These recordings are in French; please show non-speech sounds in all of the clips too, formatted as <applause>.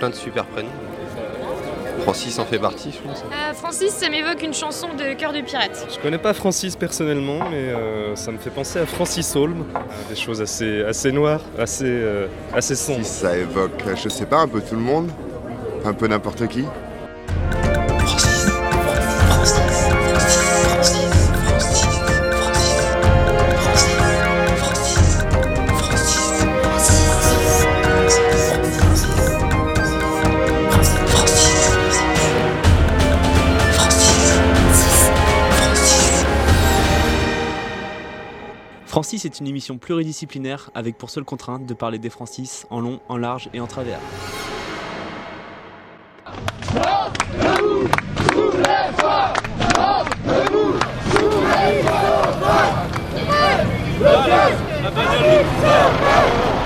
plein de super prénoms. Francis en fait partie, je pense. Euh, Francis, ça m'évoque une chanson de Cœur de Pirate. Je connais pas Francis personnellement, mais euh, ça me fait penser à Francis Holm. Euh, des choses assez, assez noires, assez, euh, assez sombres. Si ça évoque, je sais pas, un peu tout le monde, un peu n'importe qui. Francis est une émission pluridisciplinaire avec pour seule contrainte de parler des Francis en long, en large et en travers.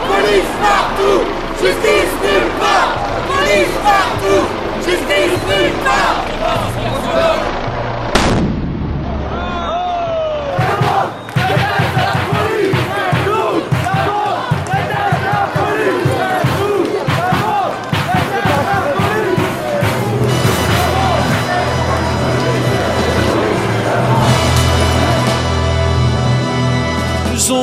Police partout Justice nulle part Police partout Justice nulle part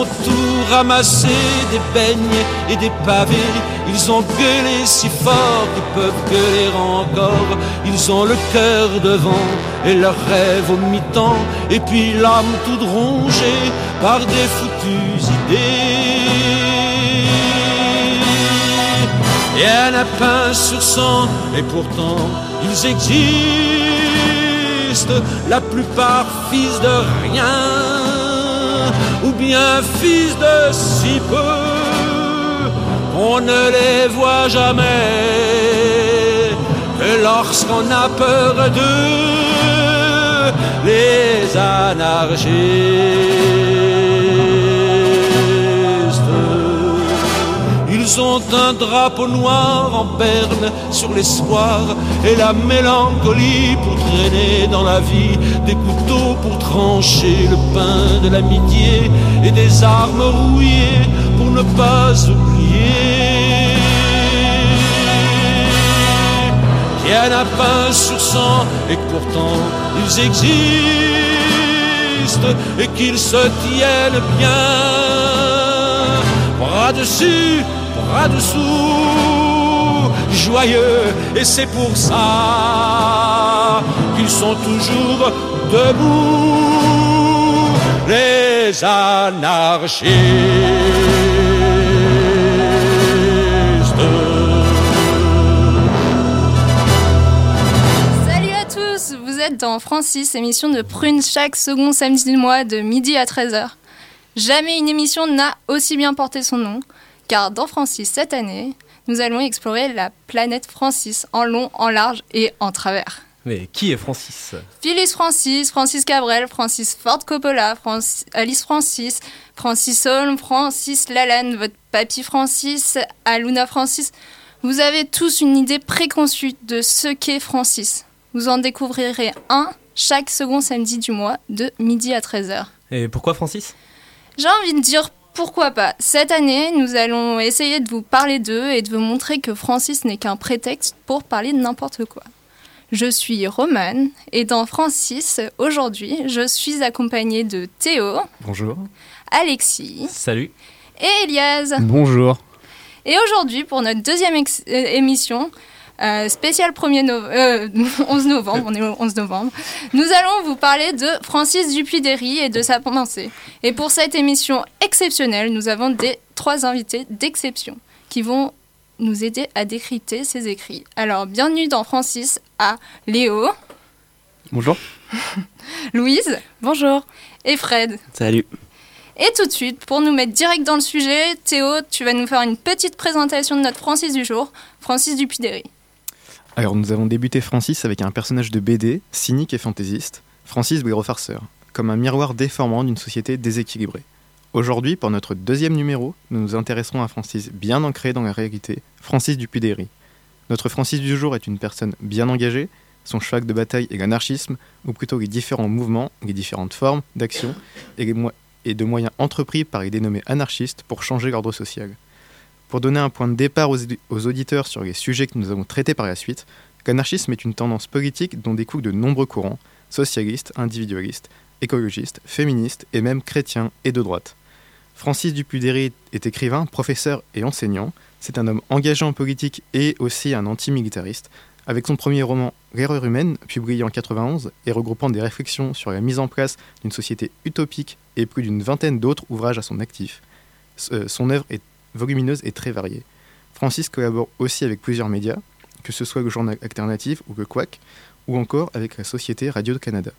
ont tout ramassé, des beignes et des pavés. Ils ont gueulé si fort qu'ils peuvent gueuler encore. Ils ont le cœur devant et leur rêve au mi-temps. Et puis l'âme toute rongée par des foutues idées. Et un lapin sur cent, et pourtant ils existent. La plupart fils de rien ou bien fils de si peu, on ne les voit jamais que lorsqu'on a peur d'eux, les anarchistes. Ils ont un drapeau noir en berne sur l'espoir et la mélancolie pour traîner dans la vie des couteaux pour trancher le pain de l'amitié et des armes rouillées pour ne pas oublier. Qu'il y en a pas sur cent et pourtant ils existent et qu'ils se tiennent bien bras dessus, bras dessous, joyeux, et c'est pour ça qu'ils sont toujours debout, les anarchistes. Salut à tous, vous êtes dans Francis, émission de Prune chaque second samedi du mois de midi à 13h. Jamais une émission n'a aussi bien porté son nom, car dans Francis cette année, nous allons explorer la planète Francis en long, en large et en travers. Mais qui est Francis? Phyllis Francis, Francis Cabrel, Francis Ford Coppola, Francis- Alice Francis, Francis Holm, Francis Lalanne, votre papy Francis, Aluna Francis. Vous avez tous une idée préconçue de ce qu'est Francis. Vous en découvrirez un chaque second samedi du mois de midi à 13h. Et pourquoi Francis? J'ai envie de dire pourquoi pas? Cette année, nous allons essayer de vous parler d'eux et de vous montrer que Francis n'est qu'un prétexte pour parler de n'importe quoi. Je suis Romane et dans Francis, aujourd'hui, je suis accompagnée de Théo, Bonjour. Alexis Salut. et Elias. Bonjour. Et aujourd'hui, pour notre deuxième euh, émission, euh, spéciale 1er no- euh, <laughs> 11 novembre, on est au 11 novembre, nous allons vous parler de Francis Dupuy-Derry et de sa pensée. Et pour cette émission exceptionnelle, nous avons des trois invités d'exception qui vont nous aider à décrypter ses écrits. Alors, bienvenue dans Francis à Léo, Bonjour. <laughs> Louise, bonjour, et Fred. Salut. Et tout de suite, pour nous mettre direct dans le sujet, Théo, tu vas nous faire une petite présentation de notre Francis du jour, Francis Dupuy-Derry. Alors nous avons débuté Francis avec un personnage de BD, cynique et fantaisiste, Francis gros farceur, comme un miroir déformant d'une société déséquilibrée. Aujourd'hui, pour notre deuxième numéro, nous nous intéresserons à Francis bien ancré dans la réalité, Francis Dupuy-Derry. Notre Francis du jour est une personne bien engagée, son cheval de bataille est l'anarchisme, ou plutôt les différents mouvements, les différentes formes d'action et, et de moyens entrepris par les dénommés anarchistes pour changer l'ordre social. Pour donner un point de départ aux, auditeurs sur les sujets que nous avons traités par la suite, l'anarchisme est une tendance politique dont découlent de nombreux courants, socialistes, individualistes, écologistes, féministes et même chrétiens et de droite. Francis Dupuy-Derry est écrivain, professeur et enseignant. C'est un homme engagé en politique et aussi un antimilitariste. Avec son premier roman L'erreur humaine, publié en 91 et regroupant des réflexions sur la mise en place d'une société utopique et plus d'une vingtaine d'autres ouvrages à son actif, son œuvre est volumineuse et très variée. Francis collabore aussi avec plusieurs médias, que ce soit le journal alternatif ou le Quack, ou encore avec la société Radio-Canada.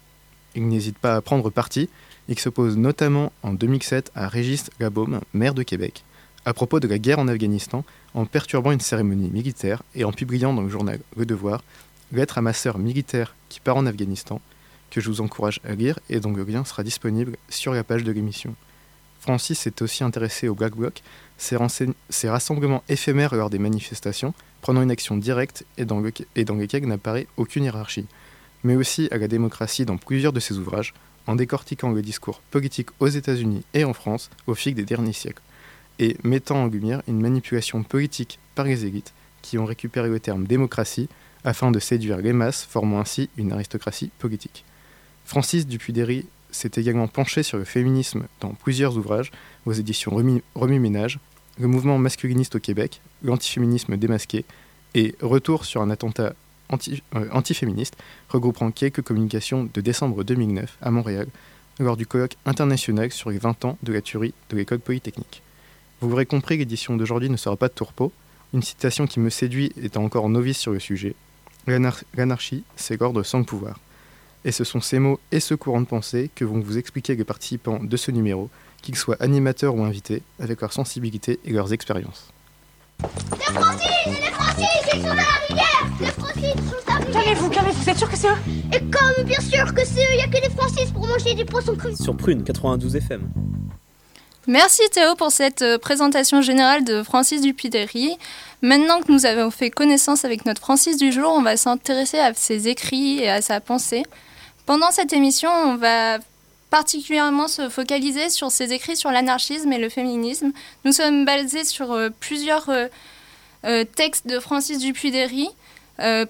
Il n'hésite pas à prendre parti qui s'oppose notamment en 2007 à Régis Gabaume, maire de Québec, à propos de la guerre en Afghanistan, en perturbant une cérémonie militaire et en publiant dans le journal Le Devoir Lettre à ma sœur militaire qui part en Afghanistan, que je vous encourage à lire et dont le lien sera disponible sur la page de l'émission. Francis s'est aussi intéressé au Black Bloc, ces, rassemblements éphémères lors des manifestations, prenant une action directe et dans, le, et dans lesquels n'apparaît aucune hiérarchie, mais aussi à la démocratie dans plusieurs de ses ouvrages, en décortiquant le discours politique aux États-Unis et en France au fil des derniers siècles, et mettant en lumière une manipulation politique par les élites qui ont récupéré le terme démocratie afin de séduire les masses, formant ainsi une aristocratie politique. Francis Dupuy-Derry s'est également penché sur le féminisme dans plusieurs ouvrages aux éditions Remi Ménage, le mouvement masculiniste au Québec, l'antiféminisme démasqué et Retour sur un attentat euh, antiféministe, regroupant quelques communications de décembre 2009 à Montréal, lors du colloque international sur les 20 ans de la tuerie de l'école polytechnique. Vous l'aurez compris, l'édition d'aujourd'hui ne sera pas de tourpeau, une citation qui me séduit étant encore novice sur le sujet. L'anarchie, c'est l'ordre sans le pouvoir. Et ce sont ces mots et ce courant de pensée que vont vous expliquer les participants de ce numéro, qu'ils soient animateurs ou invités, avec leur sensibilité et leurs expériences. Les Francis Les Francis Ils sont dans la rivière Les Francis ils sont dans la rivière Calmez-vous, calmez-vous, vous êtes sûr que c'est eux? Et comme bien sûr que c'est eux, il n'y a que les Francis pour manger des poissons crus Sur Prune 92 FM. Merci Théo pour cette euh, présentation générale de Francis Dupuy-Derry. Maintenant que nous avons fait connaissance avec notre Francis du jour, on va s'intéresser à ses écrits et à sa pensée. Pendant cette émission, on va particulièrement se focaliser sur ses écrits sur l'anarchisme et le féminisme. Nous sommes basés sur euh, plusieurs euh, euh, textes de Francis Dupuy-Derry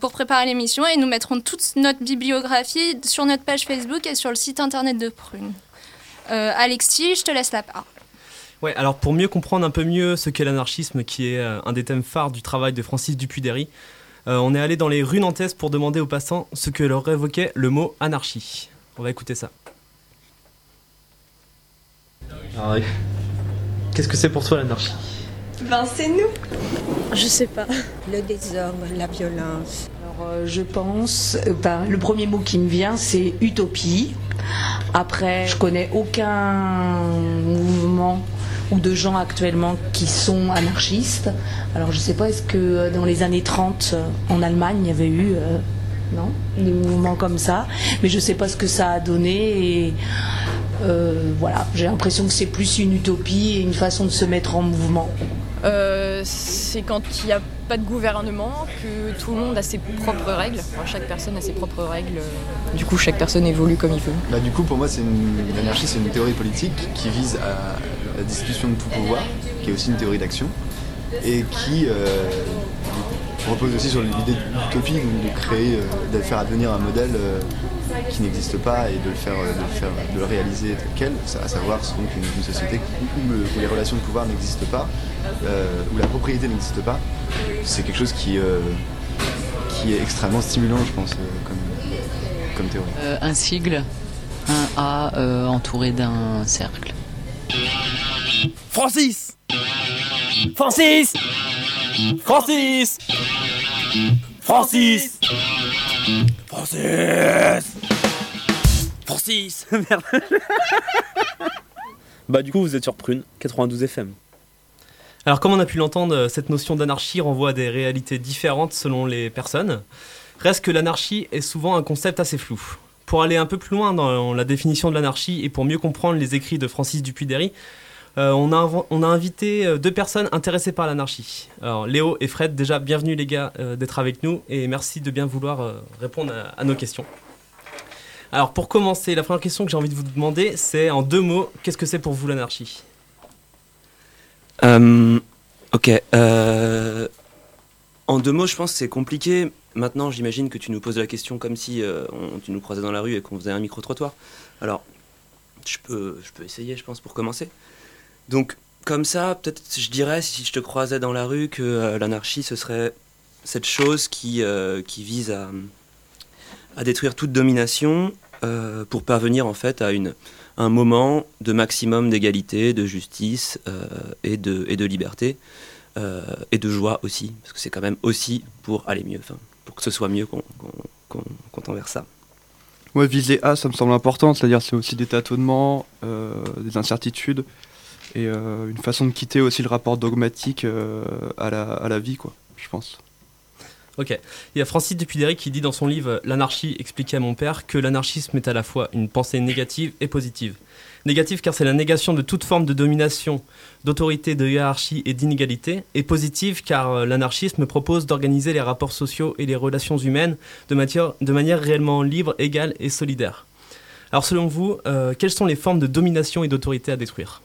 pour préparer l'émission et nous mettrons toute notre bibliographie sur notre page Facebook et sur le site internet de Prune. Alexis, je te laisse la parole. Ouais, alors pour mieux comprendre un peu mieux ce qu'est l'anarchisme, qui est un des thèmes phares du travail de Francis Dupuy-Derry, on est allé dans les rues nantaises pour demander aux passants ce que leur évoquait le mot anarchie. On va écouter ça. Qu'est-ce que c'est pour toi l'anarchie? Ben c'est nous. Je sais pas. Le désordre, la violence. Alors euh, je pense, euh, ben, le premier mot qui me vient c'est utopie. Après, je connais aucun mouvement ou de gens actuellement qui sont anarchistes. Alors je sais pas, est-ce que euh, dans les années 30 en Allemagne il y avait eu non des mouvements comme ça, mais je sais pas ce que ça a donné et euh, voilà, j'ai l'impression que c'est plus une utopie et une façon de se mettre en mouvement. Euh, c'est quand il n'y a pas de gouvernement que tout le monde a ses propres règles. chaque personne a ses propres règles. Du coup, chaque personne évolue comme il veut. Bah, du coup, pour moi, c'est l'anarchie, c'est une théorie politique qui vise à la destitution de tout pouvoir, qui est aussi une théorie d'action, et qui euh, repose aussi sur l'idée d'utopie, de créer, de faire advenir un modèle qui n'existe pas et de le faire, de le, réaliser tel quel, à savoir donc une, société où, les relations de pouvoir n'existent pas, euh, où la propriété n'existe pas. C'est quelque chose qui, euh, qui est extrêmement stimulant, je pense, euh, comme, comme théorie. un sigle, un A entouré d'un cercle. Francis. Francis. Francis. Francis. Francis. Francis. <laughs> Merde. Bah du coup vous êtes sur Prune, 92 FM. Alors comme on a pu l'entendre, cette notion d'anarchie renvoie à des réalités différentes selon les personnes. Reste que l'anarchie est souvent un concept assez flou. Pour aller un peu plus loin dans la définition de l'anarchie et pour mieux comprendre les écrits de Francis Dupuy-Derry, euh, on, a, invité euh, deux personnes intéressées par l'anarchie. Alors Léo et Fred, déjà bienvenue les gars euh, d'être avec nous et merci de bien vouloir répondre à, nos questions. Alors pour commencer, la première question que j'ai envie de vous demander, c'est en deux mots, qu'est-ce que c'est pour vous l'anarchie? Ok. En deux mots, je pense que c'est compliqué. Maintenant, j'imagine que tu nous poses la question comme si on- tu nous croisais dans la rue et qu'on faisait un micro-trottoir. Alors, je peux, je peux essayer, je pense, pour commencer. Donc, comme ça, peut-être je dirais, si je te croisais dans la rue, que euh, l'anarchie, ce serait cette chose qui, euh, qui vise à, à détruire toute domination euh, pour parvenir en fait à une, un moment de maximum d'égalité, de justice et, de, et de liberté et de joie aussi, parce que c'est quand même aussi pour aller mieux, pour que ce soit mieux qu'on qu'on tend vers ça. Ouais, viser A, ça me semble important, c'est-à-dire c'est aussi des tâtonnements, des incertitudes, et euh, une façon de quitter aussi le rapport dogmatique euh, à, la, vie, quoi, je pense. Ok. Il y a Francis Dupidéry qui dit dans son livre L'anarchie expliquée à mon père que l'anarchisme est à la fois une pensée négative et positive. Négative car c'est la négation de toute forme de domination, d'autorité, de hiérarchie et d'inégalité. Et positive car euh, l'anarchisme propose d'organiser les rapports sociaux et les relations humaines de, manière réellement libre, égale et solidaire. Alors selon vous, quelles sont les formes de domination et d'autorité à détruire?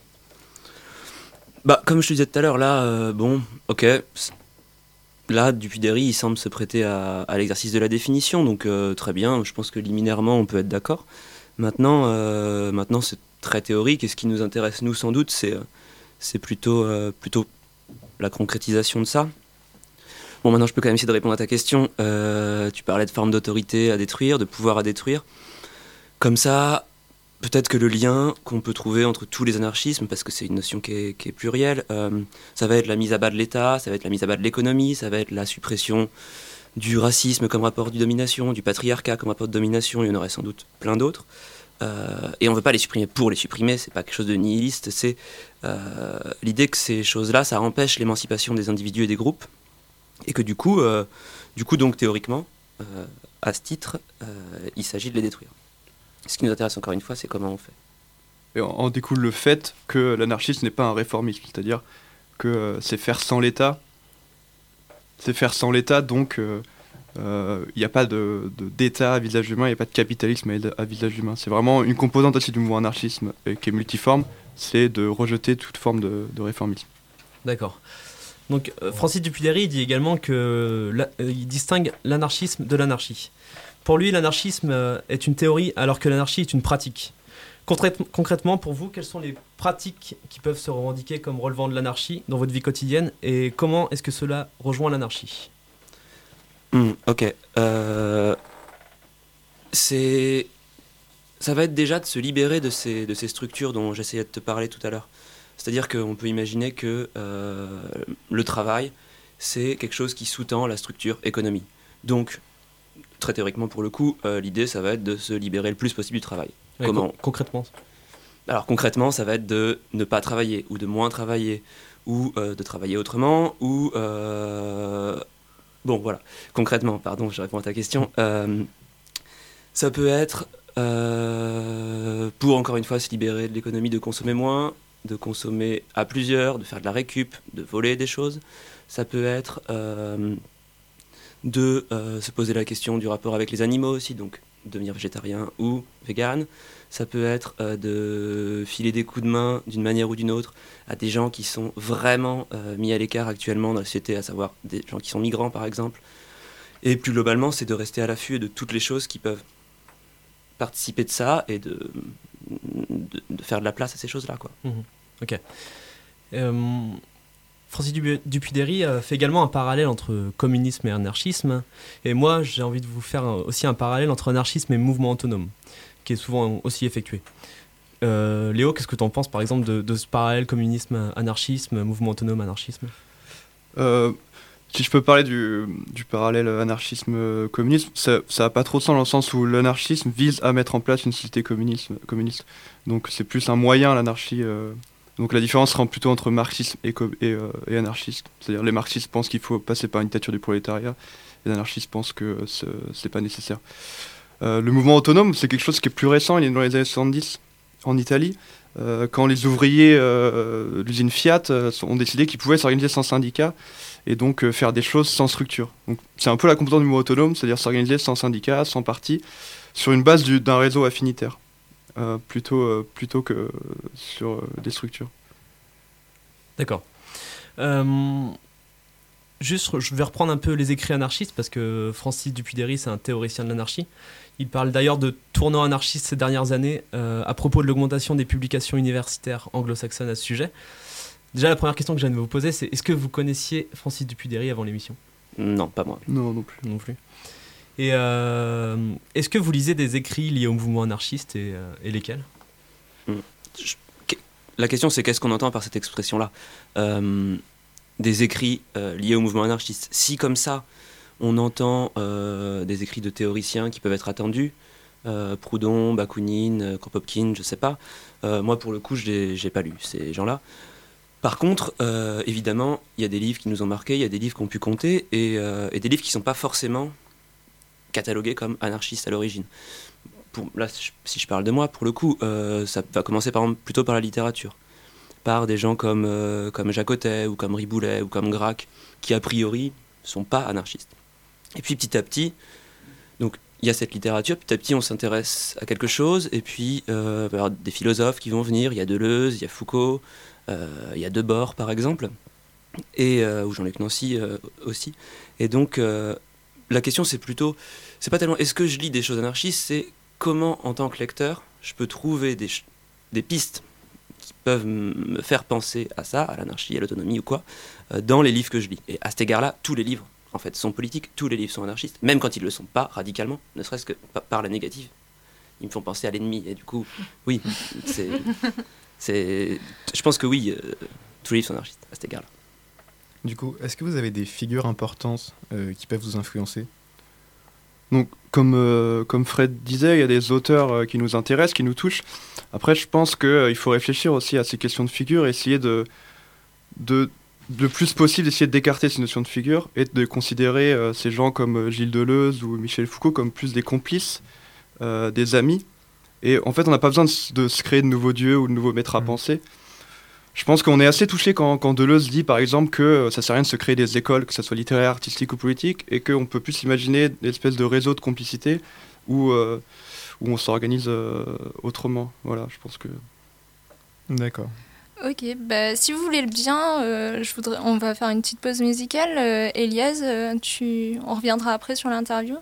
Bah, comme je te disais tout à l'heure, là, euh, bon, ok. Là, Dupidéry, il semble se prêter à, l'exercice de la définition, donc euh, très bien, je pense que liminairement, on peut être d'accord. Maintenant, euh, maintenant c'est très théorique, et ce qui nous intéresse, nous, sans doute, c'est, c'est plutôt, plutôt la concrétisation de ça. Bon, maintenant, je peux quand même essayer de répondre à ta question. Tu parlais de forme d'autorité à détruire, de pouvoir à détruire. Comme ça, peut-être que le lien qu'on peut trouver entre tous les anarchismes, parce que c'est une notion qui est, plurielle, euh, ça va être la mise à bas de l'État, ça va être la mise à bas de l'économie, ça va être la suppression du racisme comme rapport de domination, du patriarcat comme rapport de domination, il y en aurait sans doute plein d'autres. Euh, et on ne veut pas les supprimer pour les supprimer, c'est pas quelque chose de nihiliste, c'est euh, l'idée que ces choses-là, ça empêche l'émancipation des individus et des groupes, et que du coup, du coup donc théoriquement, à ce titre, il s'agit de les détruire. Ce qui nous intéresse encore une fois, c'est comment on fait. Et en, en découle le fait que l'anarchisme n'est pas un réformisme, c'est-à-dire que euh, c'est faire sans l'État. C'est faire sans l'État, donc euh, euh, il n'y a pas de- de- d'État à visage humain, il n'y a pas de capitalisme à, à visage humain. C'est vraiment une composante aussi du mouvement anarchisme qui est multiforme, c'est de rejeter toute forme de, de réformisme. D'accord. Donc euh, Francis Dupidéry dit également que la- euh, il distingue l'anarchisme de l'anarchie. Pour lui, l'anarchisme euh, est une théorie alors que l'anarchie est une pratique. Concrète- concrètement, pour vous, quelles sont les pratiques qui peuvent se revendiquer comme relevant de l'anarchie dans votre vie quotidienne et comment est-ce que cela rejoint l'anarchie? Hmm, ok. Euh, c'est. Ça va être déjà de se libérer de ces, de ces structures dont j'essayais de te parler tout à l'heure. C'est-à-dire qu'on peut imaginer que euh, le travail, c'est quelque chose qui sous-tend la structure économie. Donc, très théoriquement pour le coup, euh, l'idée, ça va être de se libérer le plus possible du travail. Ouais, Comment con- concrètement alors concrètement, ça va être de ne pas travailler ou de moins travailler ou euh, de travailler autrement ou euh, bon voilà. Concrètement, pardon, je réponds à ta question. Ça peut être pour encore une fois se libérer de l'économie de consommer moins, de consommer à plusieurs, de faire de la récup, de voler des choses. Ça peut être de euh, se poser la question du rapport avec les animaux aussi, donc devenir végétarien ou vegan. Ça peut être euh, de filer des coups de main d'une manière ou d'une autre à des gens qui sont vraiment euh, mis à l'écart actuellement dans la société, à savoir des gens qui sont migrants par exemple. Et plus globalement, c'est de rester à l'affût de toutes les choses qui peuvent participer de ça et de, de, faire de la place à ces choses-là. quoi. Mhm. Ok. Francis Dupidéry euh, fait également un parallèle entre communisme et anarchisme. Et moi, j'ai envie de vous faire aussi un parallèle entre anarchisme et mouvement autonome, qui est souvent aussi effectué. Euh, Léo, qu'est-ce que tu en penses, par exemple, de, ce parallèle communisme-anarchisme, mouvement autonome-anarchisme Euh, si je peux parler du, parallèle anarchisme-communisme, ça n'a pas trop de sens dans le sens où l'anarchisme vise à mettre en place une société communiste. Donc c'est plus un moyen, l'anarchie. Donc la différence sera plutôt entre marxisme et, euh, et anarchiste. C'est-à-dire les marxistes pensent qu'il faut passer par une dictature du prolétariat, les anarchistes pensent que ce n'est pas nécessaire. Euh, le mouvement autonome, c'est quelque chose qui est plus récent, il est dans les années 70 en Italie, euh, quand les ouvriers de l'usine Fiat ont décidé qu'ils pouvaient s'organiser sans syndicat et donc faire des choses sans structure. C'est un peu la composante du mouvement autonome, c'est-à-dire s'organiser sans syndicat, sans parti, sur une base du- d'un réseau affinitaire, plutôt, euh, plutôt que sur euh, des structures. D'accord. Euh, juste, je vais reprendre un peu les écrits anarchistes parce que Francis Dupuydery, c'est un théoricien de l'anarchie. Il parle d'ailleurs de tournant anarchiste ces dernières années euh, à propos de l'augmentation des publications universitaires anglo-saxonnes à ce sujet. Déjà, la première question que je viens de vous poser, c'est est-ce que vous connaissiez Francis Dupuydery avant l'émission? Non, pas moi. Non, non plus. Non plus. Et euh, est-ce que vous lisez des écrits liés au mouvement anarchiste et, euh, lesquels? La question, c'est qu'est-ce qu'on entend par cette expression-là? Euh, Des écrits liés au mouvement anarchiste. Si, comme ça, on entend des écrits de théoriciens qui peuvent être attendus, Proudhon, Bakounine, Kropotkin, je sais pas, moi, pour le coup, je n'ai pas lu ces gens-là. Par contre, évidemment, il y a des livres qui nous ont marqués, il y a des livres qu'on pu compter, et des livres qui ne sont pas forcément catalogués comme anarchistes à l'origine. Là, si je- parle de moi, pour le coup, euh, ça va commencer plutôt par la littérature, par des gens comme, euh, comme Jacotet, ou comme Riboulet, ou comme Grac, qui a priori sont pas anarchistes. Et puis petit à petit, donc il y a cette littérature, petit à petit on s'intéresse à quelque chose, et puis euh, y avoir des philosophes qui vont venir, il y a Deleuze, il y a Foucault, euh, il y a Debord par exemple, et, euh, ou Jean-Luc Nancy aussi. Et donc la question c'est plutôt, c'est pas tellement est-ce que je lis des choses anarchistes, c'est comment en tant que lecteur je peux trouver des, des pistes qui peuvent me faire penser à ça, à l'anarchie, à l'autonomie ou quoi, euh, dans les livres que je lis. Et à cet égard-là, tous les livres en fait sont politiques, tous les livres sont anarchistes, même quand ils le sont pas radicalement, ne serait-ce que pa- par la négative. Ils me font penser à l'ennemi et du coup, oui, c'est, je pense que oui, euh, tous les livres sont anarchistes à cet égard-là. Du coup, est-ce que vous avez des figures importantes euh, qui peuvent vous influencer? Donc, comme, euh, comme Fred disait, il y a des auteurs euh, qui nous intéressent, qui nous touchent. Après, je pense qu'il faut réfléchir aussi à ces questions de figure, essayer de, de, le plus possible, d'essayer d'écarter ces notions de figure et de considérer ces gens comme Gilles Deleuze ou Michel Foucault comme plus des complices, des amis. Et en fait, on n'a pas besoin de, se créer de nouveaux dieux ou de nouveaux maîtres à penser. Je pense qu'on est assez touché quand, quand Deleuze dit par exemple que euh, ça sert à rien de se créer des écoles, que ce soit littéraire, artistique ou politique, et qu'on peut plus imaginer des espèces de réseaux de complicité où, euh, où on s'organise euh, autrement. Voilà, je pense que. D'accord. Ok, bah, si vous voulez le bien, euh, je voudrais, on va faire une petite pause musicale. Euh, Elias, euh, tu, on reviendra après sur l'interview.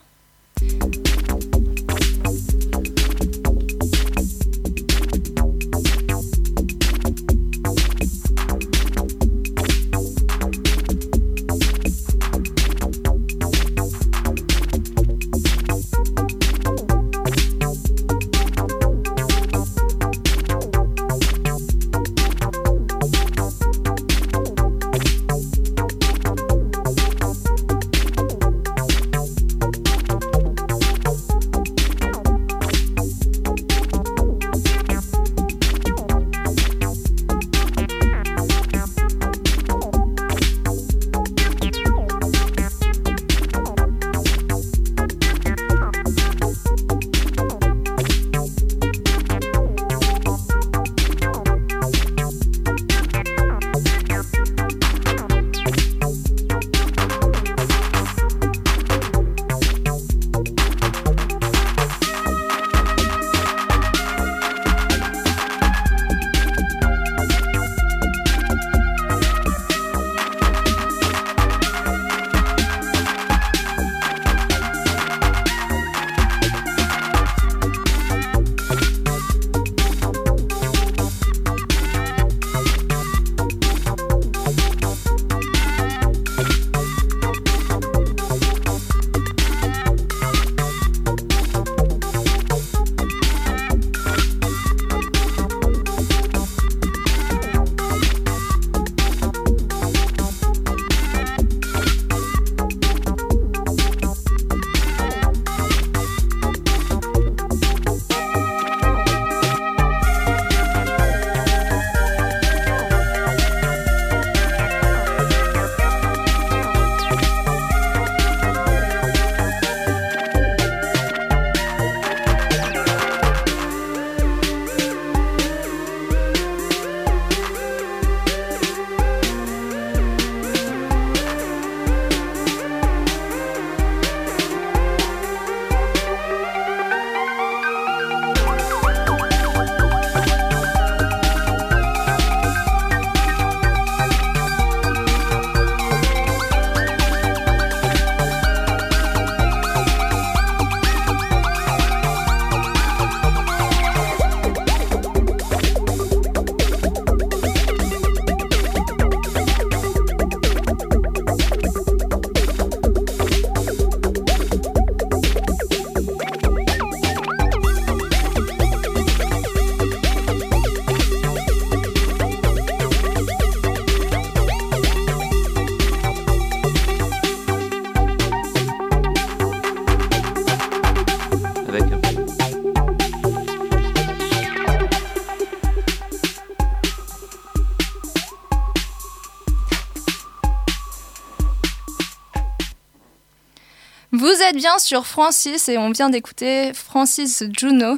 Êtes bien sur Francis et on vient d'écouter Francis Juno,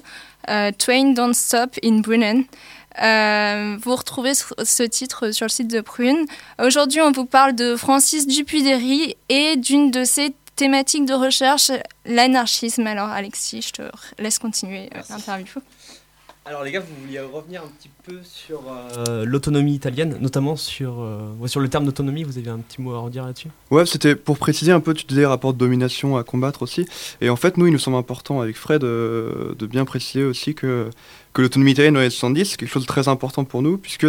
euh, Train Don't Stop in Brunnen. Euh, vous retrouvez ce titre sur le site de Prune. Aujourd'hui, on vous parle de Francis Dupuy-Derry et d'une de ses thématiques de recherche, l'anarchisme. Alors, Alexis, je te laisse continuer euh, l'interview. Alors les gars, vous vouliez revenir un petit peu sur euh, l'autonomie italienne, notamment sur, sur le terme d'autonomie, vous avez un petit mot à redire là-dessus? Ouais, c'était pour préciser un peu, tu disais rapport de domination à combattre aussi. Et en fait, nous, il nous semble important avec Fred de bien préciser aussi que que l'autonomie italienne dans les 70, c'est quelque chose de très important pour nous, puisque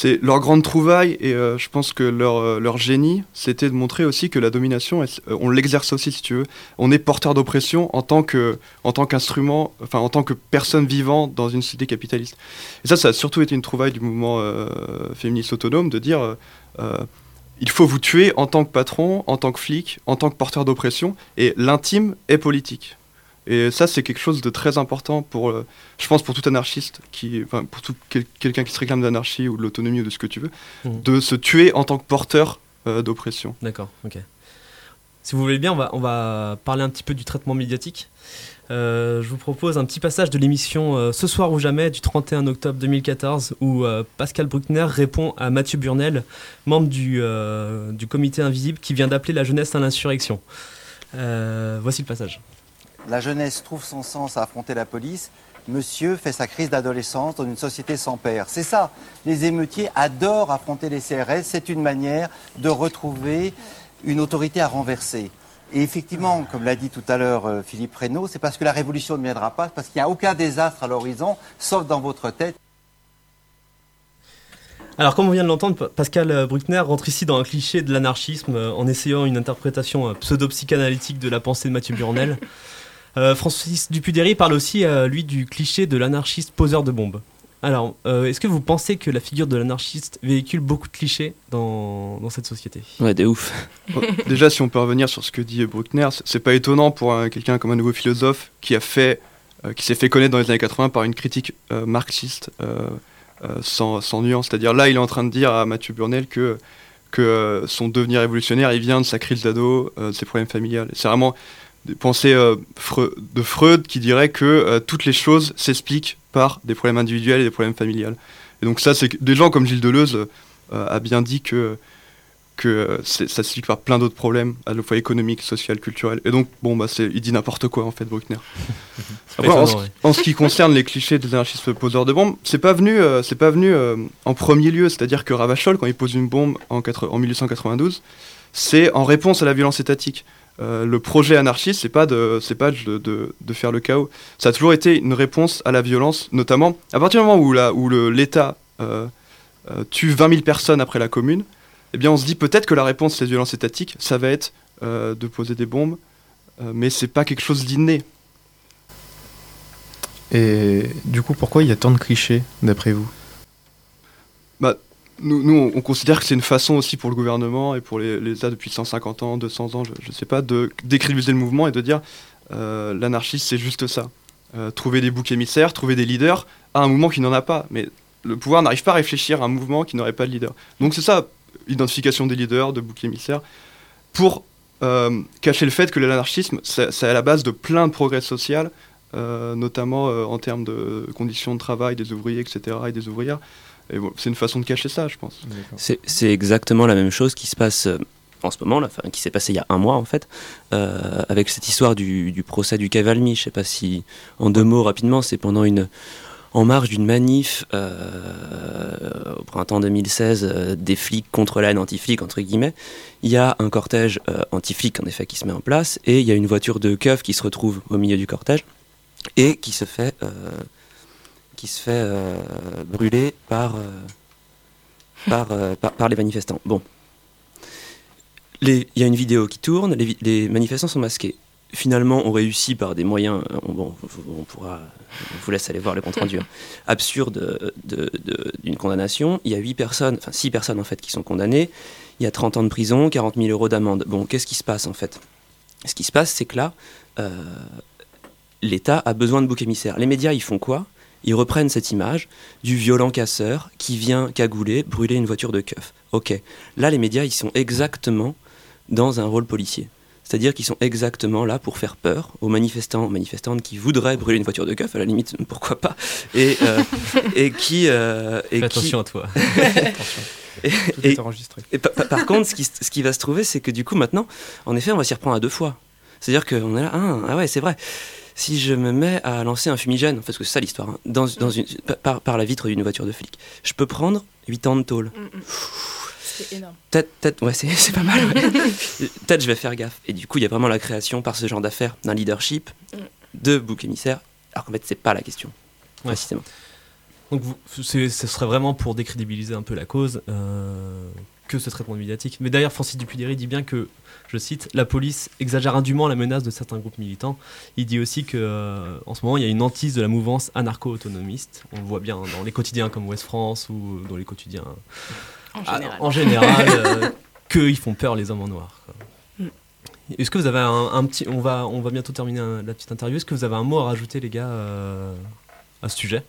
c'est leur grande trouvaille et euh, je pense que leur, euh, leur génie, c'était de montrer aussi que la domination, euh, on l'exerce aussi si tu veux. On est porteur d'oppression en tant que en tant qu'instrument, enfin en tant que personne vivant dans une société capitaliste. Et ça, ça a surtout été une trouvaille du mouvement féministe autonome de dire il faut vous tuer en tant que patron, en tant que flic, en tant que porteur d'oppression, et l'intime est politique. Et ça, c'est quelque chose de très important pour, euh, je pense, pour tout anarchiste, qui, enfin, pour tout quelqu'un qui se réclame d'anarchie ou de l'autonomie ou de ce que tu veux, mmh. de se tuer en tant que porteur euh, d'oppression. D'accord, ok. Si vous voulez bien, on va, on va parler un petit peu du traitement médiatique. Euh, je vous propose un petit passage de l'émission Ce soir ou jamais du 31 octobre 2014 où Pascal Bruckner répond à Mathieu Burnel, membre du, du comité invisible qui vient d'appeler la jeunesse à l'insurrection. voici le passage. La jeunesse trouve son sens à affronter la police. Monsieur fait sa crise d'adolescence dans une société sans père. C'est ça. Les émeutiers adorent affronter les CRS. C'est une manière de retrouver une autorité à renverser. Et effectivement, comme l'a dit tout à l'heure euh, Philippe Reynaud, c'est parce que la révolution ne viendra pas, parce qu'il n'y a aucun désastre à l'horizon, sauf dans votre tête. Alors, comme on vient de l'entendre, Pascal Bruckner rentre ici dans un cliché de l'anarchisme euh, en essayant une interprétation euh, pseudo-psychanalytique de la pensée de Mathieu Burnel. <laughs> Euh, Francis Dupuy-Derry parle aussi, euh, lui, du cliché de l'anarchiste poseur de bombes. Alors, euh, est-ce que vous pensez que la figure de l'anarchiste véhicule beaucoup de clichés dans, cette société? Ouais, des ouf. déjà, si on peut revenir sur ce que dit Bruckner, c'est pas étonnant pour quelqu'un comme un nouveau philosophe qui a fait, qui s'est fait connaître dans les années 80 par une critique marxiste sans, sans, nuance. C'est-à-dire là, il est en train de dire à Mathieu Burnel que que son devenir révolutionnaire, il vient de sa crise d'ado, de ses problèmes familiales. C'est vraiment des pensées euh, de Freud qui dirait que euh, toutes les choses s'expliquent par des problèmes individuels et des problèmes familiales. Et donc ça, c'est des gens comme Gilles Deleuze euh, a bien dit que que ça s'explique par plein d'autres problèmes, à la fois économiques, sociaux, culturels. Et donc, bon, bah, il dit n'importe quoi, en fait, Bruckner. <laughs> en, ce qui concerne les clichés des anarchistes poseurs de bombes, c'est pas venu, c'est pas venu en premier lieu. C'est-à-dire que Ravachol, quand il pose une bombe en, en 1892, c'est en réponse à la violence étatique. Euh, le projet anarchiste, c'est pas de, c'est pas de, de, faire le chaos. Ça a toujours été une réponse à la violence, notamment à partir du moment où, la, où le, l'État euh, euh, tue 20 000 personnes après la commune. Eh bien, on se dit peut-être que la réponse à ces violences étatiques, ça va être de poser des bombes, mais c'est pas quelque chose d'inné. Et du coup, pourquoi il y a tant de clichés, d'après vous? Bah, nous, on, considère que c'est une façon aussi pour le gouvernement et pour les, depuis 150 ans, 200 ans, je ne sais pas, de décriviser le mouvement et de dire euh, l'anarchisme, c'est juste ça. Euh, trouver des boucs émissaires, trouver des leaders à un mouvement qui n'en a pas. Mais le pouvoir n'arrive pas à réfléchir à un mouvement qui n'aurait pas de leader. Donc c'est ça, identification des leaders, de boucs émissaires, pour euh, cacher le fait que l'anarchisme, c'est à la base de plein de progrès sociaux, notamment en termes de conditions de travail des ouvriers, etc., et des ouvrières c'est une façon de cacher ça, je pense. C'est exactement la même chose qui se passe euh, en ce moment, là, qui s'est passé il y a un mois en fait, euh, avec cette histoire du, procès du Cavalmi. Je ne sais pas si, en deux mots rapidement, c'est pendant une, en marge d'une manif euh, au printemps 2016 des flics contre la haine anti-flic entre guillemets, il y a un cortège anti-flic en effet qui se met en place et il y a une voiture de keuf qui se retrouve au milieu du cortège et qui se fait qui se fait euh, brûler par, euh, euh, par, par, les manifestants. Bon. Il y a une vidéo qui tourne, les, manifestants sont masqués. Finalement, on réussit par des moyens, on, bon, on pourra, on vous laisse aller voir le compte rendu, hein, absurde d'une condamnation. Il y a 8 personnes, enfin 6 personnes en fait qui sont condamnées. Il y a 30 ans de prison, 40 000 euros d'amende. Bon, qu'est-ce qui se passe en fait? Ce qui se passe, c'est que là, l'État a besoin de bouc émissaires. Les médias, ils font quoi? Ils reprennent cette image du violent casseur qui vient cagouler, brûler une voiture de keuf. Ok, là les médias ils sont exactement dans un rôle policier. C'est-à-dire qu'ils sont exactement là pour faire peur aux manifestants, manifestantes qui voudraient brûler une voiture de keuf, à la limite, <laughs> pourquoi pas, et, euh, et qui... euh, et Fais qui- attention à toi. <laughs> et, Tout et- enregistré. et pa- pa- par contre, ce qui, ce qui va se trouver, c'est que du coup, maintenant, en effet, on va s'y reprendre à deux fois. C'est-à-dire qu'on est là, ah, ah ouais, c'est vrai. Si je me mets à lancer un fumigène, parce que c'est ça l'histoire, hein, dans, dans une, par, par la vitre d'une voiture de flic, je peux prendre 8 ans de tôle. C'est énorme. Peut-être, ouais, c'est, <laughs> c'est pas mal. ouais. peut-être je vais faire gaffe. Et du coup, il y a vraiment la création par ce genre d'affaires d'un leadership, de bouc émissaire, alors qu'en fait, c'est pas la question. Ouais. Précisément. Donc vous- ce serait vraiment pour décrédibiliser un peu la cause euh, que ce traitement médiatique. Mais d'ailleurs, Francis Dupudéry dit bien que, je cite, la police exagère indûment la menace de certains groupes militants. Il dit aussi que euh, en ce moment, il y a une hantise de la mouvance anarcho-autonomiste. On le voit bien dans les quotidiens comme Ouest France ou dans les quotidiens En ah, général. en général, <laughs> euh, qu'ils font peur les hommes en noir. Mm. Est-ce que vous avez un, un petit, on va, on va bientôt terminer un- la petite interview. Est-ce que vous avez un mot à rajouter, les gars, euh, à ce sujet?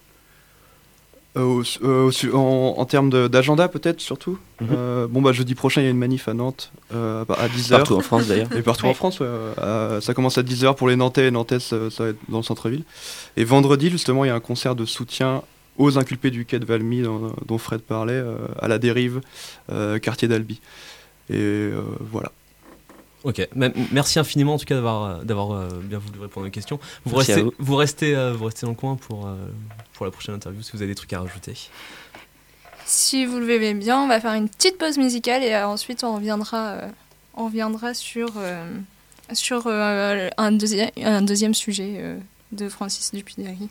Euh, au- euh, en, en termes d'agenda peut-être surtout. Mhm. Euh, bon bah jeudi prochain il y a une manif à Nantes euh, à 10h. Partout en France, d'ailleurs. <laughs> Et partout Ouais. en France, ouais, euh, ça commence à 10h pour les Nantais et Nantais ça, ça va être dans le centre-ville. Et vendredi justement il y a un concert de soutien aux inculpés du quai de Valmy dont, dont Fred parlait, euh, à la dérive, euh, quartier d'Albi. Et euh, voilà. Ok, merci infiniment en tout cas d'avoir euh, d'avoir euh, bien voulu répondre aux questions. Vous Merci restez, vous. vous restez, euh, vous restez dans le coin pour euh, pour la prochaine interview si vous avez des trucs à rajouter. Si vous le voulez bien, on va faire une petite pause musicale et euh, ensuite on reviendra, euh, on reviendra sur, euh, sur euh, un, deuxième, un deuxième sujet euh, de Francis Dupudéry.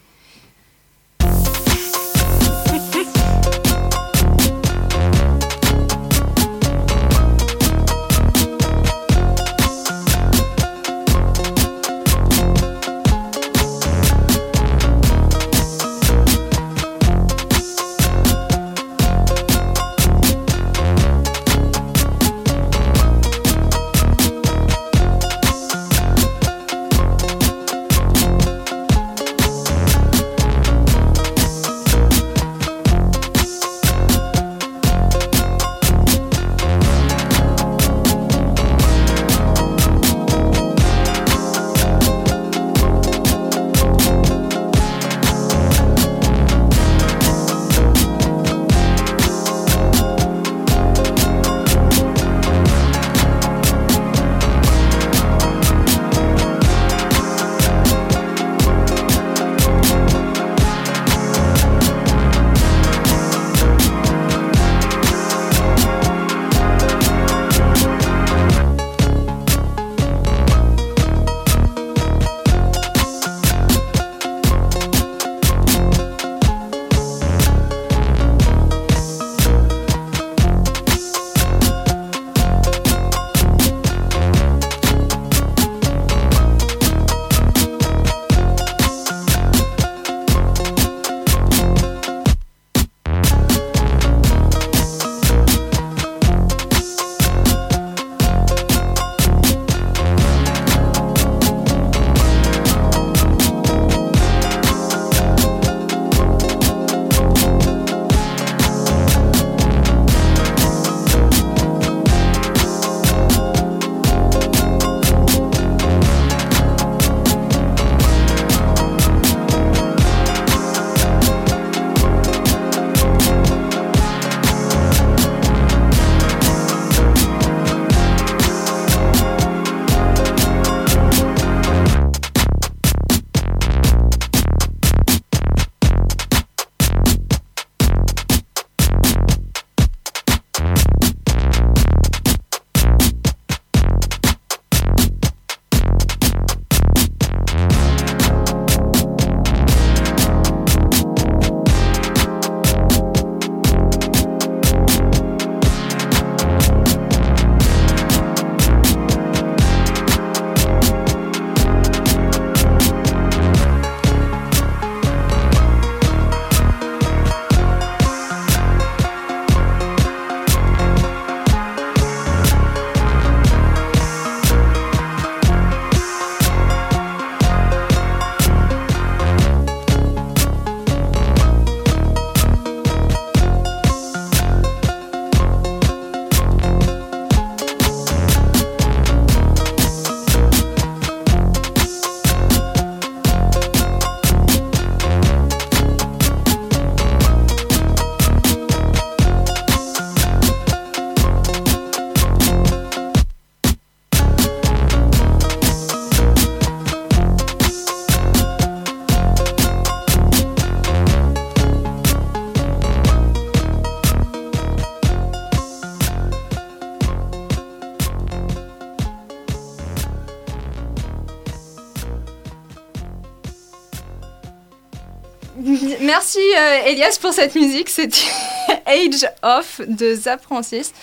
Elias pour cette musique. C'était <laughs> Age of de Zap Francis.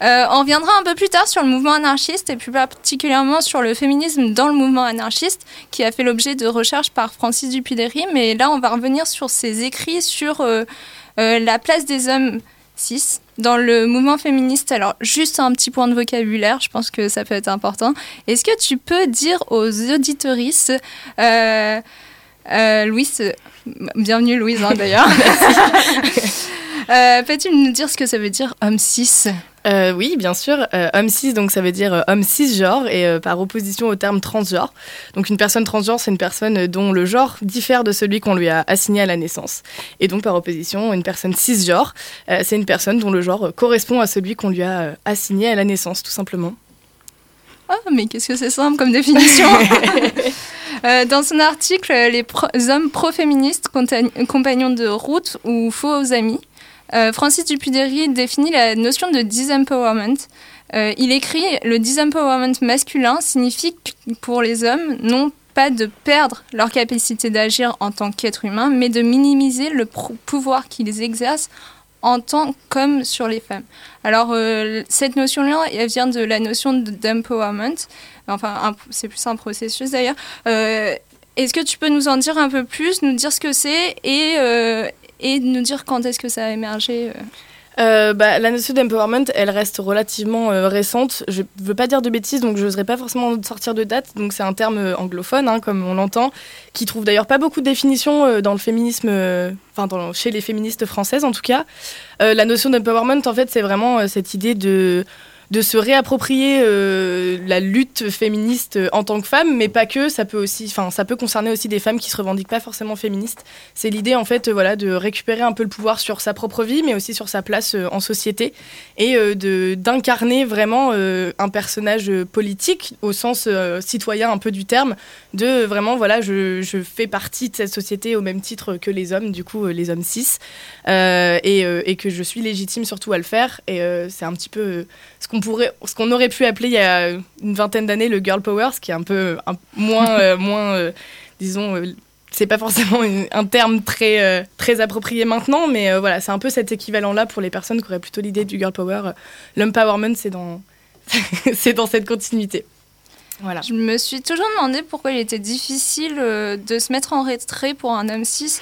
Euh, on reviendra un peu plus tard sur le mouvement anarchiste et plus particulièrement sur le féminisme dans le mouvement anarchiste qui a fait l'objet de recherches par Francis Dupuy-Derry. Mais là, on va revenir sur ses écrits sur euh, euh, la place des hommes cis dans le mouvement féministe. Alors, juste un petit point de vocabulaire, je pense que ça peut être important. Est-ce que tu peux dire aux auditorices, euh, Louise, bienvenue Louise hein, d'ailleurs. <laughs> Euh, Peux-tu nous dire ce que ça veut dire homme cis? Euh, oui, bien sûr. Euh, homme cis, donc ça veut dire euh, homme cisgenre et par opposition au terme transgenre. Donc une personne transgenre, c'est une personne dont le genre diffère de celui qu'on lui a assigné à la naissance. Et donc par opposition, une personne cisgenre, c'est une personne dont le genre correspond à celui qu'on lui a assigné à la naissance, tout simplement. Ah, mais qu'est-ce que c'est simple comme définition? <laughs> Euh, Dans son article, Les hommes pro-féministes, compagnons de route ou faux amis, euh, Francis Dupuy-Derry définit la notion de disempowerment. Euh, il écrit Le disempowerment masculin signifie pour les hommes, non pas de perdre leur capacité d'agir en tant qu'être humain, mais de minimiser le pouvoir qu'ils exercent en tant qu'hommes sur les femmes. Alors, euh, cette notion-là, elle vient de la notion de- d'empowerment. Enfin, c'est plus un processus d'ailleurs. Euh, est-ce que tu peux nous en dire un peu plus, nous dire ce que c'est et, euh, et nous dire quand est-ce que ça a émergé euh bah, la notion d'empowerment, elle reste relativement euh, récente. Je veux pas dire de bêtises, donc je n'oserais pas forcément sortir de date. Donc c'est un terme euh, anglophone, hein, comme on l'entend, qui trouve d'ailleurs pas beaucoup de définitions euh, dans le féminisme, enfin chez les féministes françaises en tout cas. La notion d'empowerment, en fait, c'est vraiment cette idée de de se réapproprier euh, la lutte féministe euh, en tant que femme, mais pas que. Ça peut aussi, enfin, ça peut concerner aussi des femmes qui se revendiquent pas forcément féministes. C'est l'idée en fait, euh, voilà, de récupérer un peu le pouvoir sur sa propre vie, mais aussi sur sa place en société et de d'incarner vraiment un personnage politique au sens citoyen un peu du terme, de vraiment voilà, je, je fais partie de cette société au même titre que les hommes, du coup les hommes cis, et, et que je suis légitime surtout à le faire. Et c'est un petit peu ce qu'on pourrait, ce qu'on aurait pu appeler il y a une vingtaine d'années le girl power, ce qui est un peu un- moins, <laughs> euh, moins, euh, disons. euh, c'est pas forcément une- un terme très, euh, très approprié maintenant, mais voilà, c'est un peu cet équivalent-là pour les personnes qui auraient plutôt l'idée du girl power. L'empowerment, c'est dans, <laughs> c'est dans cette continuité. Voilà. Je me suis toujours demandé pourquoi il était difficile de se mettre en retrait pour un homme cis.